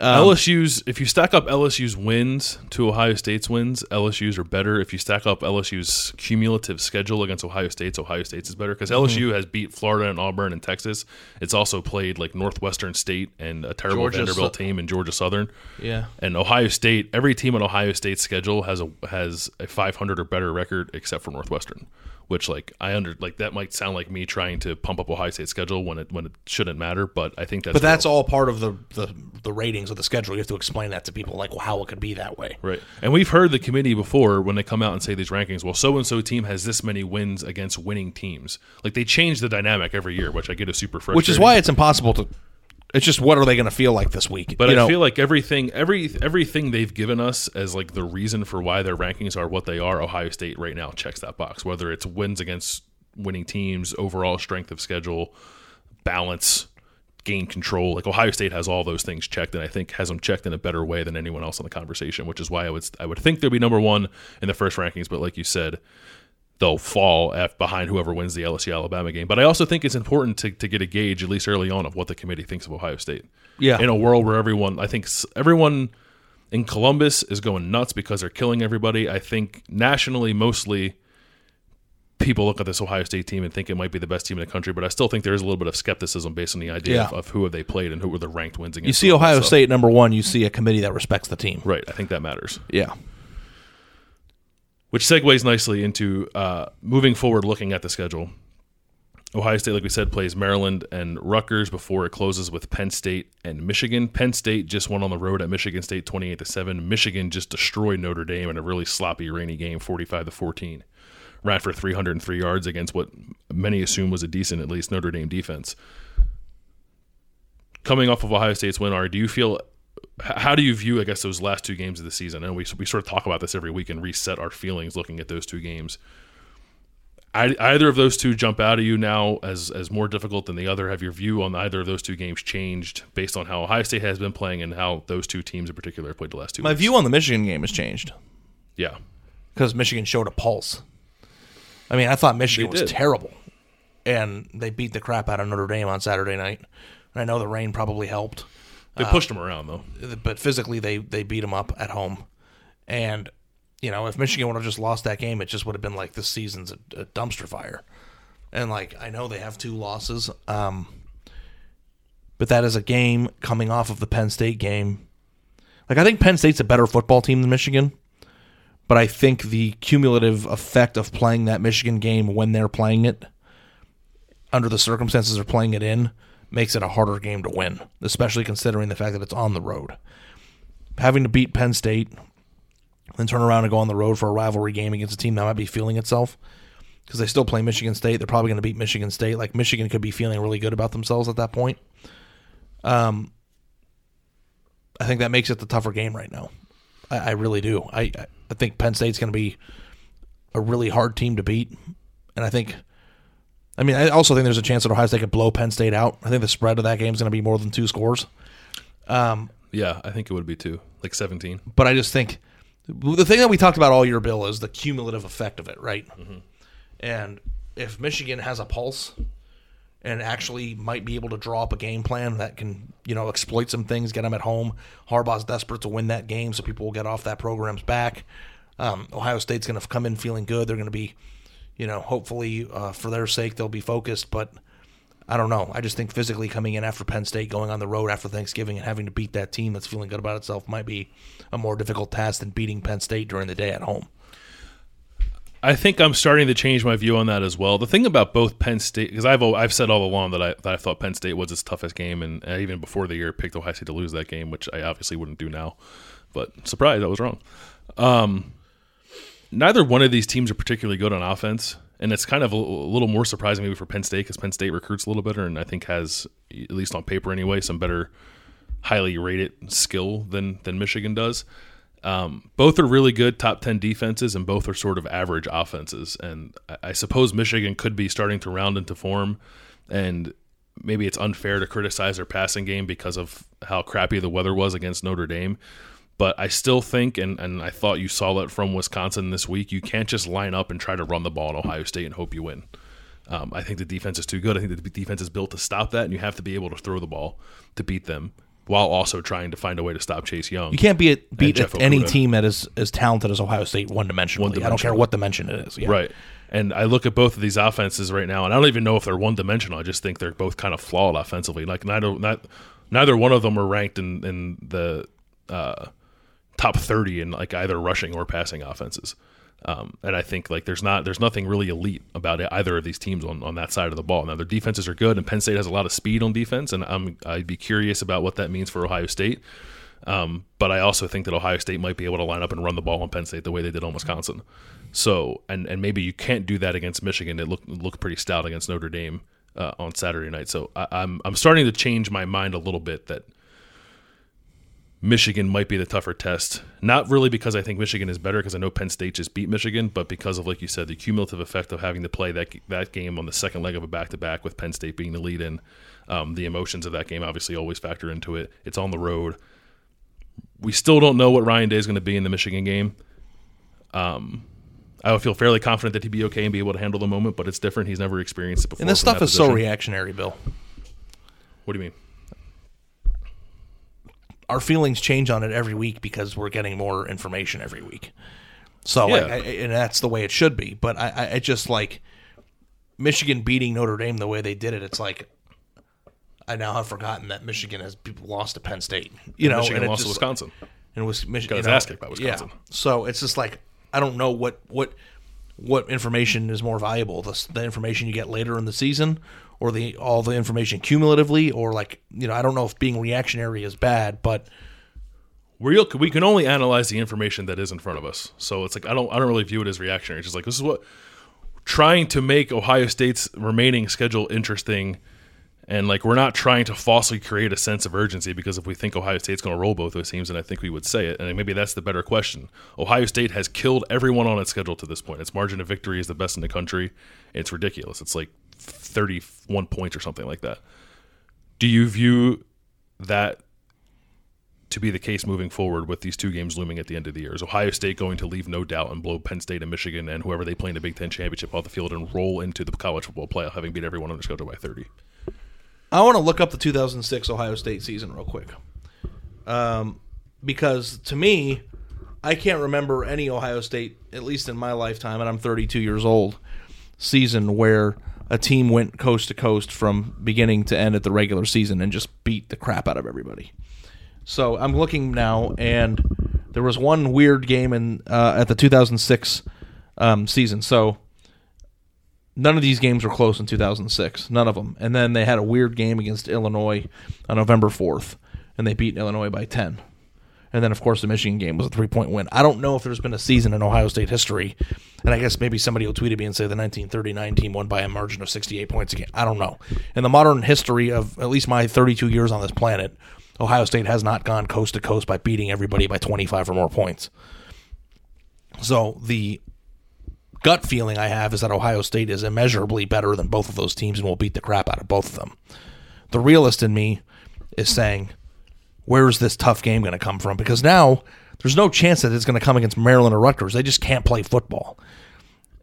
Um, LSU's if you stack up LSU's wins to Ohio State's wins, LSU's are better. If you stack up LSU's cumulative schedule against Ohio State's, Ohio State's is better because mm-hmm. LSU has beat Florida and Auburn and Texas. It's also played like Northwestern State and a terrible Georgia Vanderbilt team and Georgia Southern. Yeah. And Ohio State, every team on Ohio State's schedule has a has a 500 or better record except for Northwestern, which like I under like that might sound like me trying to pump up Ohio State's schedule when it when it shouldn't matter, but I think that's But that's real. all part of the, the, the ratings of the schedule. You have to explain that to people, like, well, how it could be that way. Right. And we've heard the committee before when they come out and say these rankings, well, so and so team has this many wins against winning teams. Like they change the dynamic every year, which I get a super frustrating. Which is why it's impossible to. It's just what are they going to feel like this week? But You I know, feel like everything every everything they've given us as like the reason for why their rankings are what they are, Ohio State right now checks that box. Whether it's wins against winning teams, overall strength of schedule, balance, gain control. Like Ohio State has all those things checked, and I think has them checked in a better way than anyone else in the conversation. Which is why I would I would think they'll be number one in the first rankings. But like you said, they'll fall behind whoever wins the LSU Alabama game. But I also think it's important to, to get a gauge at least early on of what the committee thinks of Ohio State. Yeah. in a world where everyone, I think everyone in Columbus is going nuts because they're killing everybody. I think nationally, mostly people look at this Ohio State team and think it might be the best team in the country. But I still think there is a little bit of skepticism based on the idea Yeah. of, of who have they played and who were the ranked wins against. you see and all that Ohio stuff. State number one, you see a committee that respects the team. right? I think that matters. Yeah. which segues nicely into uh, moving forward looking at the schedule ohio state like we said plays maryland and rutgers before it closes with penn state and michigan penn state just won on the road at michigan state 28 to 7 michigan just destroyed notre dame in a really sloppy rainy game 45 to 14 ran for 303 yards against what many assume was a decent at least notre dame defense coming off of ohio state's win are do you feel how do you view, I guess, those last two games of the season? And we we sort of talk about this every week and reset our feelings looking at those two games. I, either of those two jump out at you now as as more difficult than the other? Have your view on either of those two games changed based on how Ohio State has been playing and how those two teams in particular have played the last two? My weeks? view on the Michigan game has changed yeah, because Michigan showed a pulse. I mean, I thought Michigan was terrible, and they beat the crap out of Notre Dame on Saturday night. And I know the rain probably helped, they pushed them around though. but physically they they beat them up at home. And you know, if Michigan would have just lost that game, it just would have been like this season's a, a dumpster fire. And like I know they have two losses, um, but that is a game coming off of the Penn State game. Like I think Penn State's a better football team than Michigan, but I think the cumulative effect of playing that Michigan game when they're playing it, under the circumstances they're playing it in, makes it a harder game to win, especially considering the fact that it's on the road. Having to beat Penn State, then turn around and go on the road for a rivalry game against a team that might be feeling itself because they still play Michigan State. They're probably going to beat Michigan State. Like Michigan could be feeling really good about themselves at that point. Um, I think that makes it the tougher game right now. I, I really do. I I think Penn State's going to be a really hard team to beat, and I think. I mean, I also think there's a chance that Ohio State could blow Penn State out. I think the spread of that game is going to be more than two scores. Um, yeah, I think it would be two, like seventeen. But I just think the thing that we talked about all year, Bill, is the cumulative effect of it, right? Mm-hmm. And if Michigan has a pulse and actually might be able to draw up a game plan that can, you know, exploit some things, get them at home. Harbaugh's desperate to win that game, so people will get off that program's back. Um, Ohio State's going to come in feeling good. They're going to be, you know, hopefully uh, for their sake they'll be focused. But I don't know. I just think physically coming in after Penn State, going on the road after Thanksgiving, and having to beat that team that's feeling good about itself might be a more difficult task than beating Penn State during the day at home. I think I'm starting to change my view on that as well. The thing about both Penn State, because I've I've said all along that I that I thought Penn State was its toughest game, and even before the year picked Ohio State to lose that game, which I obviously wouldn't do now. But surprise, I was wrong. Um, neither one of these teams are particularly good on offense, and it's kind of a, a little more surprising maybe for Penn State because Penn State recruits a little better, and I think has at least on paper anyway some better, highly rated skill than than Michigan does. Um, both are really good top 10 defenses and both are sort of average offenses. And I, suppose Michigan could be starting to round into form. And maybe it's unfair to criticize their passing game because of how crappy the weather was against Notre Dame. But I still think, and, and I thought you saw it from Wisconsin this week, you can't just line up and try to run the ball in Ohio State and hope you win. Um, I think the defense is too good. I think the defense is built to stop that, and you have to be able to throw the ball to beat them while also trying to find a way to stop Chase Young. You can't be at, beat any team that is as talented as Ohio State one dimensionally. I don't care what dimension it is. Yeah. Right. And I look at both of these offenses right now, and I don't even know if they're one dimensional. I just think they're both kind of flawed offensively. Like neither not, neither one of them are ranked in in the uh, top thirty in like either rushing or passing offenses. Um, and I think like there's not there's nothing really elite about it, either of these teams on, on that side of the ball. Now their defenses are good, and Penn State has a lot of speed on defense, and I'm I'd be curious about what that means for Ohio State. Um, but I also think that Ohio State might be able to line up and run the ball on Penn State the way they did on Wisconsin. So, and and maybe you can't do that against Michigan. It looked looked pretty stout against Notre Dame uh, on Saturday night. So I, I'm I'm starting to change my mind a little bit that Michigan might be the tougher test. Not really because I think Michigan is better, because I know Penn State just beat Michigan, but because of like you said, the cumulative effect of having to play that that game on the second leg of a back to back with Penn State being the lead in. Um, the emotions of that game obviously always factor into it. It's on the road. We still don't know what Ryan Day is going to be in the Michigan game. Um, I would feel fairly confident that he'd be okay and be able to handle the moment, but it's different. He's never experienced it before. And this stuff is so reactionary, Bill. What do you mean? Our feelings change on it every week because we're getting more information every week. So, like, I, and that's the way it should be. But I, I, I just like Michigan beating Notre Dame the way they did it. It's like I now have forgotten that Michigan has lost to Penn State. You know, Michigan and lost to Wisconsin. and it was Michigan Got you know, ass kicked by Wisconsin. Yeah. So it's just like I don't know what what what information is more valuable the, the information you get later in the season or the all the information cumulatively or like you know I don't know if being reactionary is bad but we we can only analyze the information that is in front of us. So it's like I don't I don't really view it as reactionary. It's just like this is what trying to make Ohio State's remaining schedule interesting. And like we're not trying to falsely create a sense of urgency because if we think Ohio State's going to roll both those teams, then I think we would say it. And maybe that's the better question. Ohio State has killed everyone on its schedule to this point. Its margin of victory is the best in the country. It's ridiculous. It's like 31 points or something like that. Do you view that to be the case moving forward with these two games looming at the end of the year? Is Ohio State going to leave no doubt and blow Penn State and Michigan and whoever they play in the Big Ten championship off the field and roll into the college football playoff, having beat everyone on their schedule by 30? I want to look up the 2006 Ohio State season real quick. Um, because to me, I can't remember any Ohio State, at least in my lifetime, and I'm 32 years old, season where a team went coast to coast from beginning to end at the regular season and just beat the crap out of everybody. So I'm looking now, and there was one weird game in uh, at the 2006 um, season. So none of these games were close in 2006. None of them. And then they had a weird game against Illinois on November 4th, and they beat Illinois by 10. And then, of course, the Michigan game was a three point win. I don't know if there's been a season in Ohio State history, and I guess maybe somebody will tweet at me and say the 1939 team won by a margin of 68 points again. I don't know. In the modern history of at least my 32 years on this planet, Ohio State has not gone coast to coast by beating everybody by 25 or more points. So the gut feeling I have is that Ohio State is immeasurably better than both of those teams and will beat the crap out of both of them. The realist in me is saying, where's this tough game going to come from? Because now there's no chance that it's going to come against Maryland or Rutgers. They just can't play football.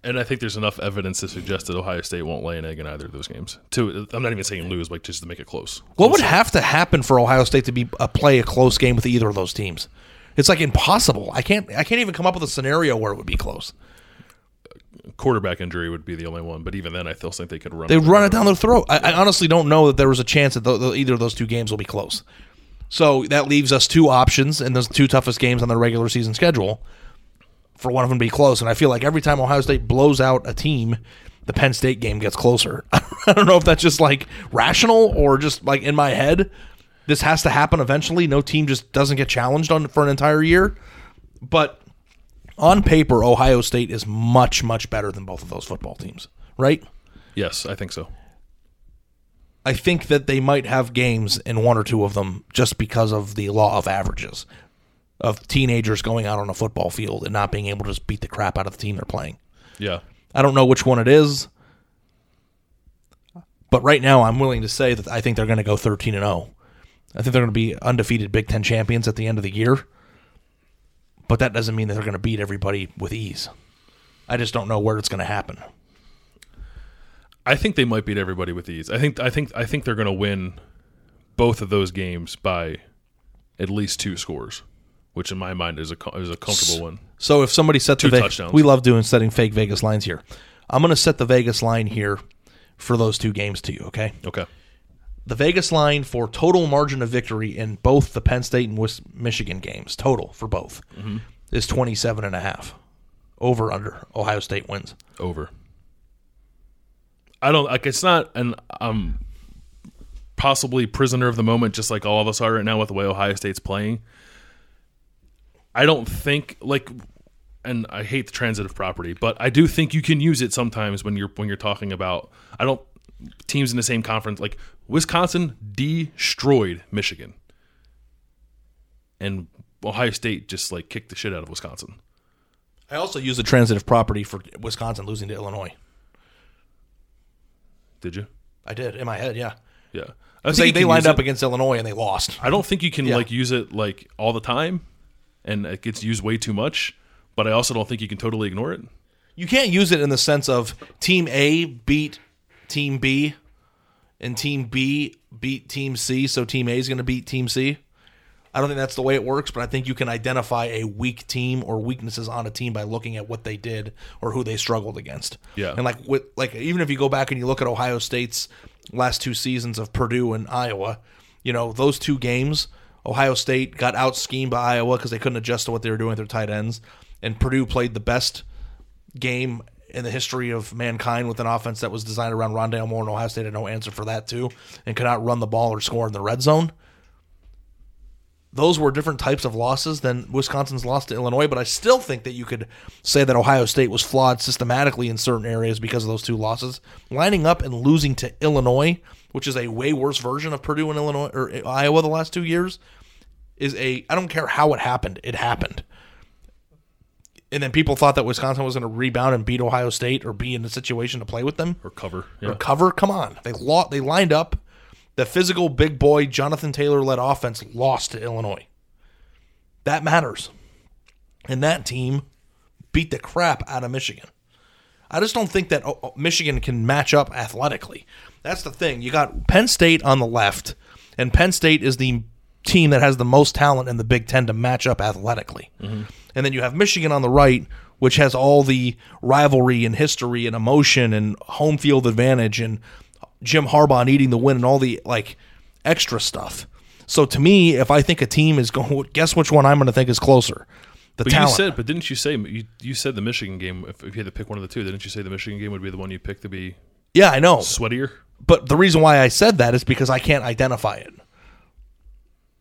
And I think there's enough evidence to suggest that Ohio State won't lay an egg in either of those games. To I'm not even saying lose, but just to make it close. What would have to happen for Ohio State to be uh, play a close game with either of those teams? It's like impossible. I can't. I can't even come up with a scenario where it would be close. quarterback injury would be the only one, but even then, I still think they could run. They run it down their throat. I, I honestly don't know that there was a chance that th th either of those two games will be close. So that leaves us two options in those two toughest games on the regular season schedule for one of them to be close. And I feel like every time Ohio State blows out a team, the Penn State game gets closer. (laughs) I don't know if that's just like rational or just like in my head. This has to happen eventually. No team just doesn't get challenged on for an entire year. But on paper, Ohio State is much, much better than both of those football teams, right? Yes, I think so. I think that they might have games in one or two of them just because of the law of averages of teenagers going out on a football field and not being able to just beat the crap out of the team they're playing. Yeah. I don't know which one it is, but right now I'm willing to say that I think they're going to go 13 and 0. I think they're going to be undefeated Big 10 champions at the end of the year. But that doesn't mean that they're going to beat everybody with ease. I just don't know where it's going to happen. I think they might beat everybody with ease. I think I think I think they're going to win both of those games by at least two scores, which in my mind is a is a comfortable one. So if somebody sets Two the touchdowns. we love doing setting fake Vegas lines here. I'm going to set the Vegas line here for those two games to you, okay? Okay. The Vegas line for total margin of victory in both the Penn State and Wis- Michigan games, total for both, mm-hmm. is 27 and a half. Over under Ohio State wins. Over. I don't like it's not and I'm um, possibly prisoner of the moment just like all of us are right now with the way Ohio State's playing. I don't think like and I hate the transitive property, but I do think you can use it sometimes when you're when you're talking about I don't teams in the same conference like Wisconsin destroyed Michigan. And Ohio State just like kicked the shit out of Wisconsin. I also use the transitive property for Wisconsin losing to Illinois. Did you? I did in my head, yeah. Yeah. I think They, they lined up it- against Illinois and they lost. I don't think you can Yeah. like use it like all the time, and it gets used way too much. But I also don't think you can totally ignore it. You can't use it in the sense of Team A beat Team B, and Team B beat Team C, so Team A is going to beat Team C. I don't think that's the way it works, but I think you can identify a weak team or weaknesses on a team by looking at what they did or who they struggled against. Yeah. and like with like even if you go back and you look at Ohio State's last two seasons of Purdue and Iowa, you know those two games, Ohio State got out schemed by Iowa because they couldn't adjust to what they were doing with their tight ends, and Purdue played the best game in the history of mankind with an offense that was designed around Rondale Moore, and Ohio State had no answer for that too, and could not run the ball or score in the red zone. Those were different types of losses than Wisconsin's loss to Illinois, but I still think that you could say that Ohio State was flawed systematically in certain areas because of those two losses. Lining up and losing to Illinois, which is a way worse version of Purdue and Illinois or Iowa the last two years, is a I don't care how it happened, it happened and then people thought that Wisconsin was going to rebound and beat Ohio State or be in a situation to play with them Or cover. or cover. Come on, they lo- they lined up. The physical big boy Jonathan Taylor led offense lost to Illinois. That matters, and that team beat the crap out of Michigan. I just don't think that oh, oh, Michigan can match up athletically. That's the thing. You got Penn State on the left, and Penn State is the team that has the most talent in the Big Ten to match up athletically. Mm-hmm. And then you have Michigan on the right, which has all the rivalry and history and emotion and home field advantage and Jim Harbaugh needing the win and all the like extra stuff. So to me, if I think a team is going, (laughs) guess which one I'm going to think is closer. The But talent. you said, but didn't you say you, you said the Michigan game? If, if you had to pick one of the two, didn't you say the Michigan game would be the one you picked to be yeah, I know. sweatier? But the reason why I said that is because I can't identify it.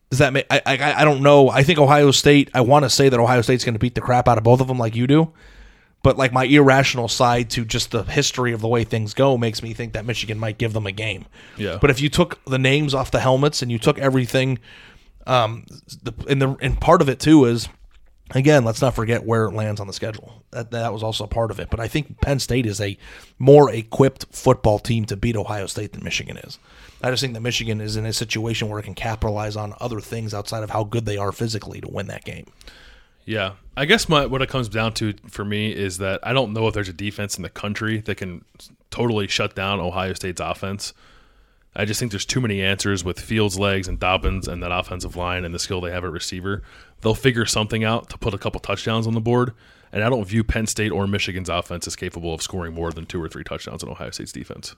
Does that make? I I, I don't know. I think Ohio State. I want to say that Ohio State's going to beat the crap out of both of them, like you do. But like my irrational side to just the history of the way things go makes me think that Michigan might give them a game. Yeah. But if you took the names off the helmets and you took everything, um, the and the and part of it too is again, let's not forget where it lands on the schedule. That that was also part of it. But I think Penn State is a more equipped football team to beat Ohio State than Michigan is. I just think that Michigan is in a situation where it can capitalize on other things outside of how good they are physically to win that game. Yeah, I guess my what it comes down to for me is that I don't know if there's a defense in the country that can totally shut down Ohio State's offense. I just think there's too many answers with Fields' legs and Dobbins and that offensive line and the skill they have at receiver. They'll figure something out to put a couple touchdowns on the board. And I don't view Penn State or Michigan's offense as capable of scoring more than two or three touchdowns on Ohio State's defense.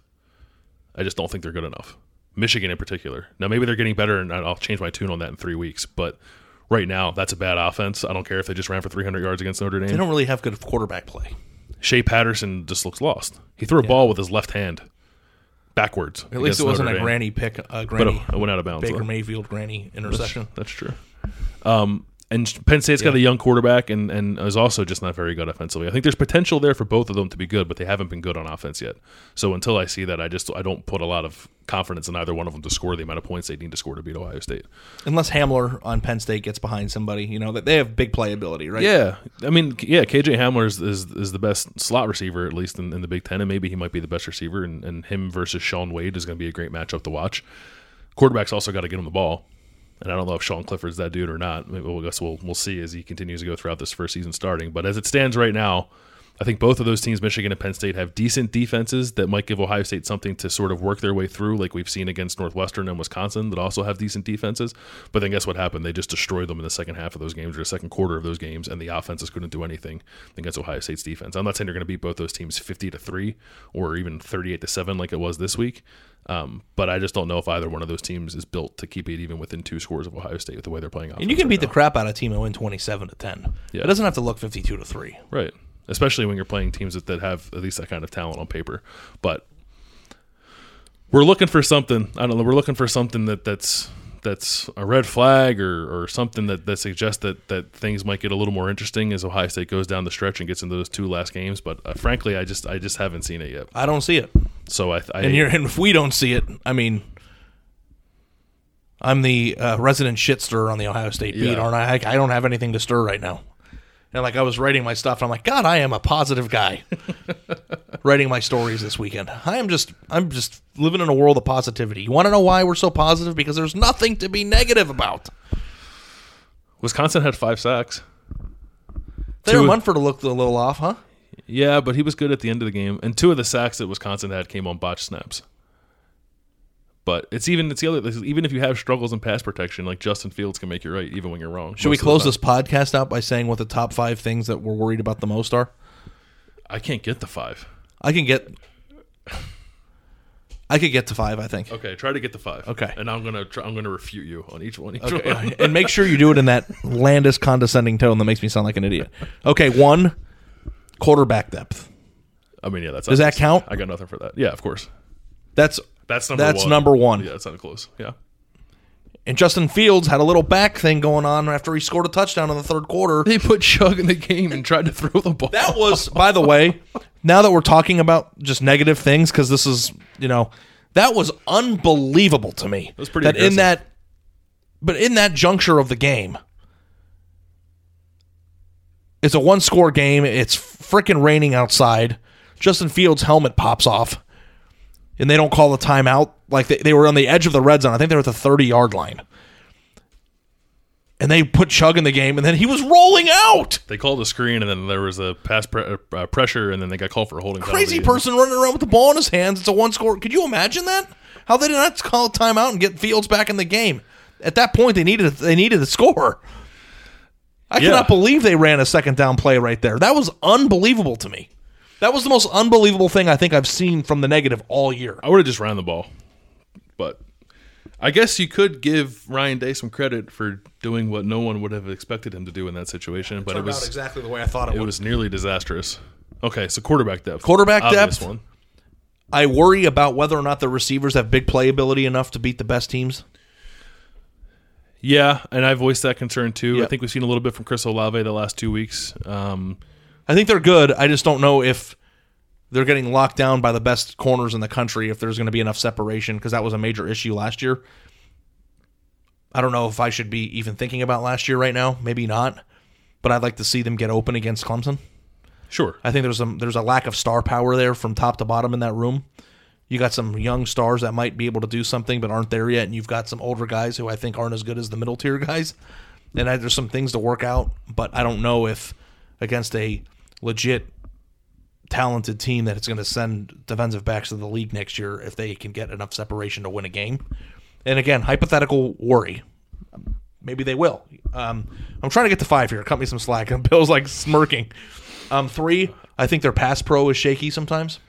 I just don't think they're good enough. Michigan in particular. Now maybe they're getting better, and I'll change my tune on that in three weeks. But right now, that's a bad offense. I don't care if they just ran for 300 yards against Notre Dame. They don't really have good quarterback play. Shea Patterson just looks lost. He threw a ball with his left hand backwards. At least it wasn't Notre a Dame. granny pick, a But granny it went out of bounds. Baker though. Mayfield granny interception. That's true. Um, and Penn State's got a young quarterback and, and is also just not very good offensively. I think there's potential there for both of them to be good, but they haven't been good on offense yet. So until I see that, I just I don't put a lot of confidence in either one of them to score the amount of points they need to score to beat Ohio State. Unless Hamler on Penn State gets behind somebody, you know that they have big playability, right? Yeah, I mean, yeah, KJ Hamler is, is, is the best slot receiver at least in, in the Big Ten, and maybe he might be the best receiver. And, and him versus Shaun Wade is going to be a great matchup to watch. Quarterback's also got to get him the ball, and I don't know if Sean Clifford's that dude or not. Maybe we'll I guess we'll we'll see as he continues to go throughout this first season starting. But as it stands right now, I think both of those teams, Michigan and Penn State, have decent defenses that might give Ohio State something to sort of work their way through, like we've seen against Northwestern and Wisconsin, that also have decent defenses. But then guess what happened? They just destroyed them in the second half of those games or the second quarter of those games, and the offenses couldn't do anything against Ohio State's defense. I'm not saying they're going to beat both those teams 50 to three or even 38 to seven like it was this week. Um, but I just don't know if either one of those teams is built to keep it even within two scores of Ohio State with the way they're playing. And you can beat the crap out of a team and win twenty-seven to ten. Yeah. It doesn't have to look fifty-two to three. Right. Especially when you're playing teams that, that have at least that kind of talent on paper. But we're looking for something. I don't know. We're looking for something that, that's that's a red flag or, or something that, that suggests that, that things might get a little more interesting as Ohio State goes down the stretch and gets into those two last games. But uh, frankly, I just I just haven't seen it yet. I don't see it. So I, I And, you're, and if we don't see it, I mean, I'm the uh, resident shit stirrer on the Ohio State beat, Yeah. aren't I? I? Don't have anything to stir right now. And like I was writing my stuff, and I'm like, God, I am a positive guy. (laughs) writing my stories this weekend. I am just, I'm just living in a world of positivity. You want to know why we're so positive? Because there's nothing to be negative about. Wisconsin had five sacks. Two- Munford looked a little off, huh? Yeah, but he was good at the end of the game. And two of the sacks that Wisconsin had came on botched snaps. But it's even it's the other even if you have struggles in pass protection, like Justin Fields can make you right even when you're wrong. Should we most of the close this podcast out by saying what the top five things that we're worried about the most are? I can't get the five. I can get. I could get to five. I think. Okay, try to get the five. Okay. and I'm gonna try, I'm gonna refute you on each one. Each Okay, one. and make sure you do it in that (laughs) landis condescending tone that makes me sound like an idiot. Okay, one quarterback depth. I mean, yeah, that's Does that obvious. count? I got nothing for that. Yeah, of course. That's That's number That's one. number one. Yeah, that's not close. Yeah. and Justin Fields had a little back thing going on after he scored a touchdown in the third quarter. They put Chug in the game and tried to throw the ball. That was, by the way, now that we're talking about just negative things, because this is, you know, that was unbelievable to me. was pretty that in that, but in that juncture of the game, it's a one score game. It's freaking raining outside. Justin Fields' helmet pops off, and they don't call the timeout. Like they, they were on the edge of the red zone. I think they were at the 30 yard line. And they put Chug in the game, and then he was rolling out. They called a screen, and then there was a pass pre- uh, pressure, and then they got called for a holding. crazy penalty. person running around with the ball in his hands. It's a one score. Could you imagine that? How they did not call a timeout and get Fields back in the game? At that point, they needed they needed a score. I Yeah. cannot believe they ran a second down play right there. That was unbelievable to me. That was the most unbelievable thing I think I've seen from the negative all year. I would have just ran the ball, but I guess you could give Ryan Day some credit for doing what no one would have expected him to do in that situation. But it Turned out was exactly the way I thought it, it would. was nearly disastrous. Okay, so quarterback depth. Quarterback Obvious depth? One. I worry about whether or not the receivers have big playability enough to beat the best teams. Yeah, and I voiced that concern too. I think we've seen a little bit from Chris Olave the last two weeks. Um, I think they're good. I just don't know if they're getting locked down by the best corners in the country, if there's going to be enough separation, because that was a major issue last year. I don't know if I should be even thinking about last year right now. Maybe not. But I'd like to see them get open against Clemson. sure. I think there's some there's a lack of star power there from top to bottom in that room. You got some young stars that might be able to do something but aren't there yet, and you've got some older guys who I think aren't as good as the middle tier guys. And I, there's some things to work out, but I don't know if against a legit talented team that it's going to send defensive backs to the league next year if they can get enough separation to win a game. And again, hypothetical worry. Maybe they will. Um, I'm trying to get to five here. Cut me some slack. (laughs) And Bill's like smirking. Um, three, I think their pass pro is shaky sometimes.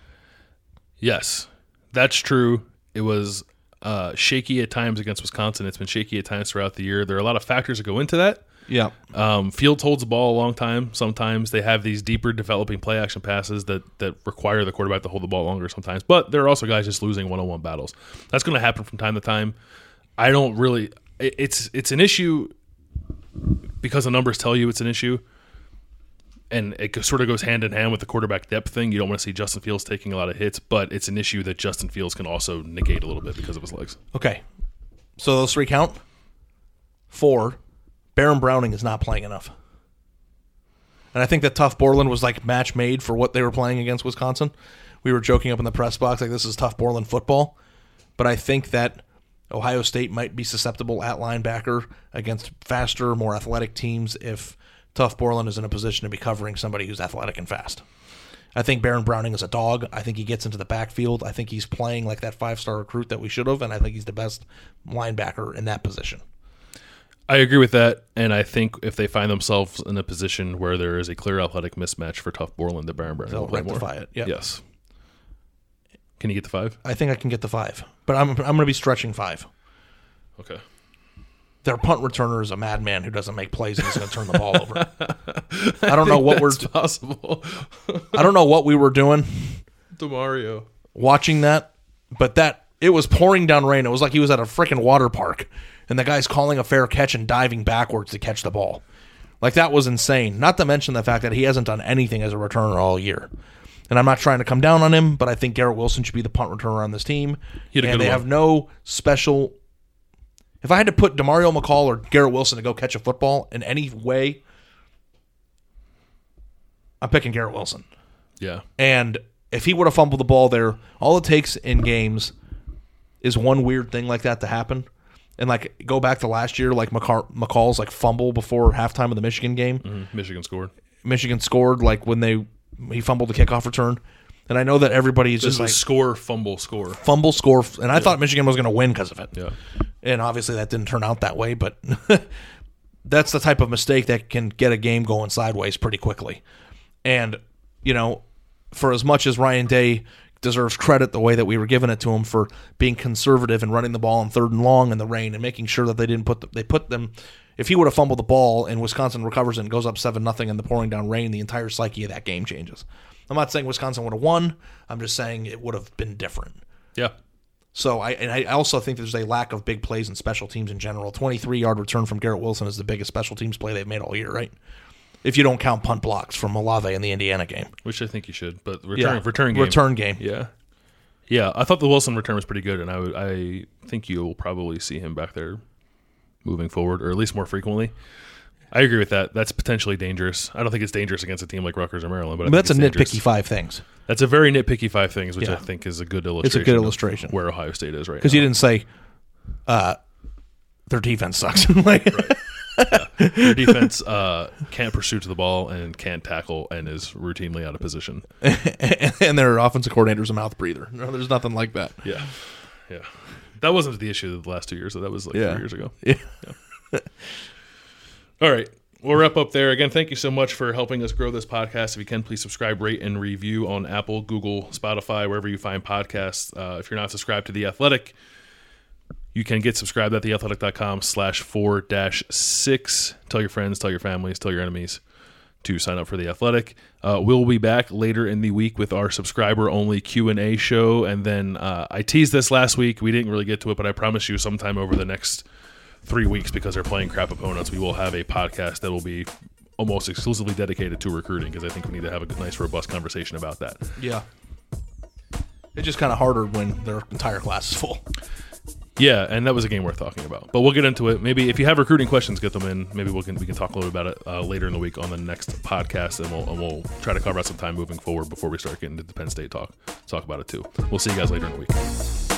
Yes, that's true. It was uh, shaky at times against Wisconsin. It's been shaky at times throughout the year. There are a lot of factors that go into that. Yeah. Um, Fields holds the ball a long time. Sometimes they have these deeper developing play action passes that that require the quarterback to hold the ball longer sometimes. But there are also guys just losing one on one battles. That's going to happen from time to time. I don't really. it- It's it's an issue because the numbers tell you it's an issue, and it sort of goes hand in hand with the quarterback depth thing. You don't want to see Justin Fields taking a lot of hits, but it's an issue that Justin Fields can also negate a little bit because of his legs. Okay. So those three count. Four, Baron Browning is not playing enough. And I think that Tuf Borland was like match made for what they were playing against Wisconsin. We were joking up in the press box like this is Tuf Borland football. But I think that Ohio State might be susceptible at linebacker against faster, more athletic teams if Tuf Borland is in a position to be covering somebody who's athletic and fast. I think Baron Browning is a dog. I think he gets into the backfield. I think he's playing like that five star recruit that we should have, and I think he's the best linebacker in that position. I agree with that, and I think if they find themselves in a position where there is a clear athletic mismatch for Tuf Borland, that Baron Browning They'll will play more. rectify it, yep. Yes. Can you get the five? I think I can get the five, but I'm I'm going to be stretching five. Okay. Their punt returner is a madman who doesn't make plays and is going to turn the ball over. I don't know what (laughs) we're possible. I don't know what we were doing (laughs) Demario. watching that, but that it was pouring down rain. It was like he was at a freaking water park, and the guy's calling a fair catch and diving backwards to catch the ball. Like that was insane. Not to mention the fact that he hasn't done anything as a returner all year. And I'm not trying to come down on him, but I think Garrett Wilson should be the punt returner on this team. He had a and they one. have no special. If I had to put Demario McCall or Garrett Wilson to go catch a football in any way, I'm picking Garrett Wilson. Yeah. And if he would have fumbled the ball there, all it takes in games is one weird thing like that to happen. And like go back to last year, like McCar- McCall's like fumble before halftime of the Michigan game. Mhm. Michigan scored. Michigan scored like when they he fumbled the kickoff return. And I know that everybody is just like score, fumble, score. fumble score, and I thought Michigan was going to win because of it. Yeah. And obviously that didn't turn out that way, but (laughs) that's the type of mistake that can get a game going sideways pretty quickly. And, you know, for as much as Ryan Day deserves credit the way that we were giving it to him for being conservative and running the ball on third and long in the rain and making sure that they didn't put the, they put them if he would have fumbled the ball and Wisconsin recovers and goes up 7 nothing in the pouring down rain, the entire psyche of that game changes. I'm not saying Wisconsin would have won. I'm just saying it would have been different. Yeah. So I and I also think there's a lack of big plays in special teams in general. 23 yard return from Garrett Wilson is the biggest special teams play they've made all year, right? If you don't count punt blocks from Olave in the Indiana game. Which I think you should, but return Yeah. return game. Return game. Yeah. Yeah, I thought the Wilson return was pretty good, and I would, I think you will probably see him back there moving forward, or at least more frequently. I agree with that. That's potentially dangerous. I don't think it's dangerous against a team like Rutgers or Maryland, but, I But that's a it's nitpicky dangerous. five things. That's a very nitpicky five things, which I think is a good illustration. It's a good of illustration. where Ohio State is right Because you didn't say uh, their defense sucks. (laughs) like, Your defense uh, can't pursue to the ball and can't tackle and is routinely out of position. (laughs) and their offensive coordinator's a mouth breather. No, there's nothing like that. Yeah, yeah. That wasn't the issue the last two years. That was like Yeah. three years ago. Yeah. (laughs) All right. We'll wrap up there. Again, thank you so much for helping us grow this podcast. If you can, please subscribe, rate, and review on Apple, Google, Spotify, wherever you find podcasts. Uh, if you're not subscribed to The Athletic, you can get subscribed at theathletic.com slash four dash six. Tell your friends, tell your families, tell your enemies to sign up for The Athletic. Uh, we'll be back later in the week with our subscriber-only Q&A show. And then uh, I teased this last week. We didn't really get to it, but I promise you sometime over the next three weeks because they're playing crap opponents, we will have a podcast that will be almost exclusively dedicated to recruiting because I think we need to have a nice, robust conversation about that. Yeah. It's just kind of harder when their entire class is full. Yeah, and that was a game worth talking about. But we'll get into it. Maybe if you have recruiting questions, get them in. Maybe we can we can talk a little bit about it uh, later in the week on the next podcast, and we'll and we'll try to carve out some time moving forward before we start getting to the Penn State talk talk about it too. We'll see you guys later in the week.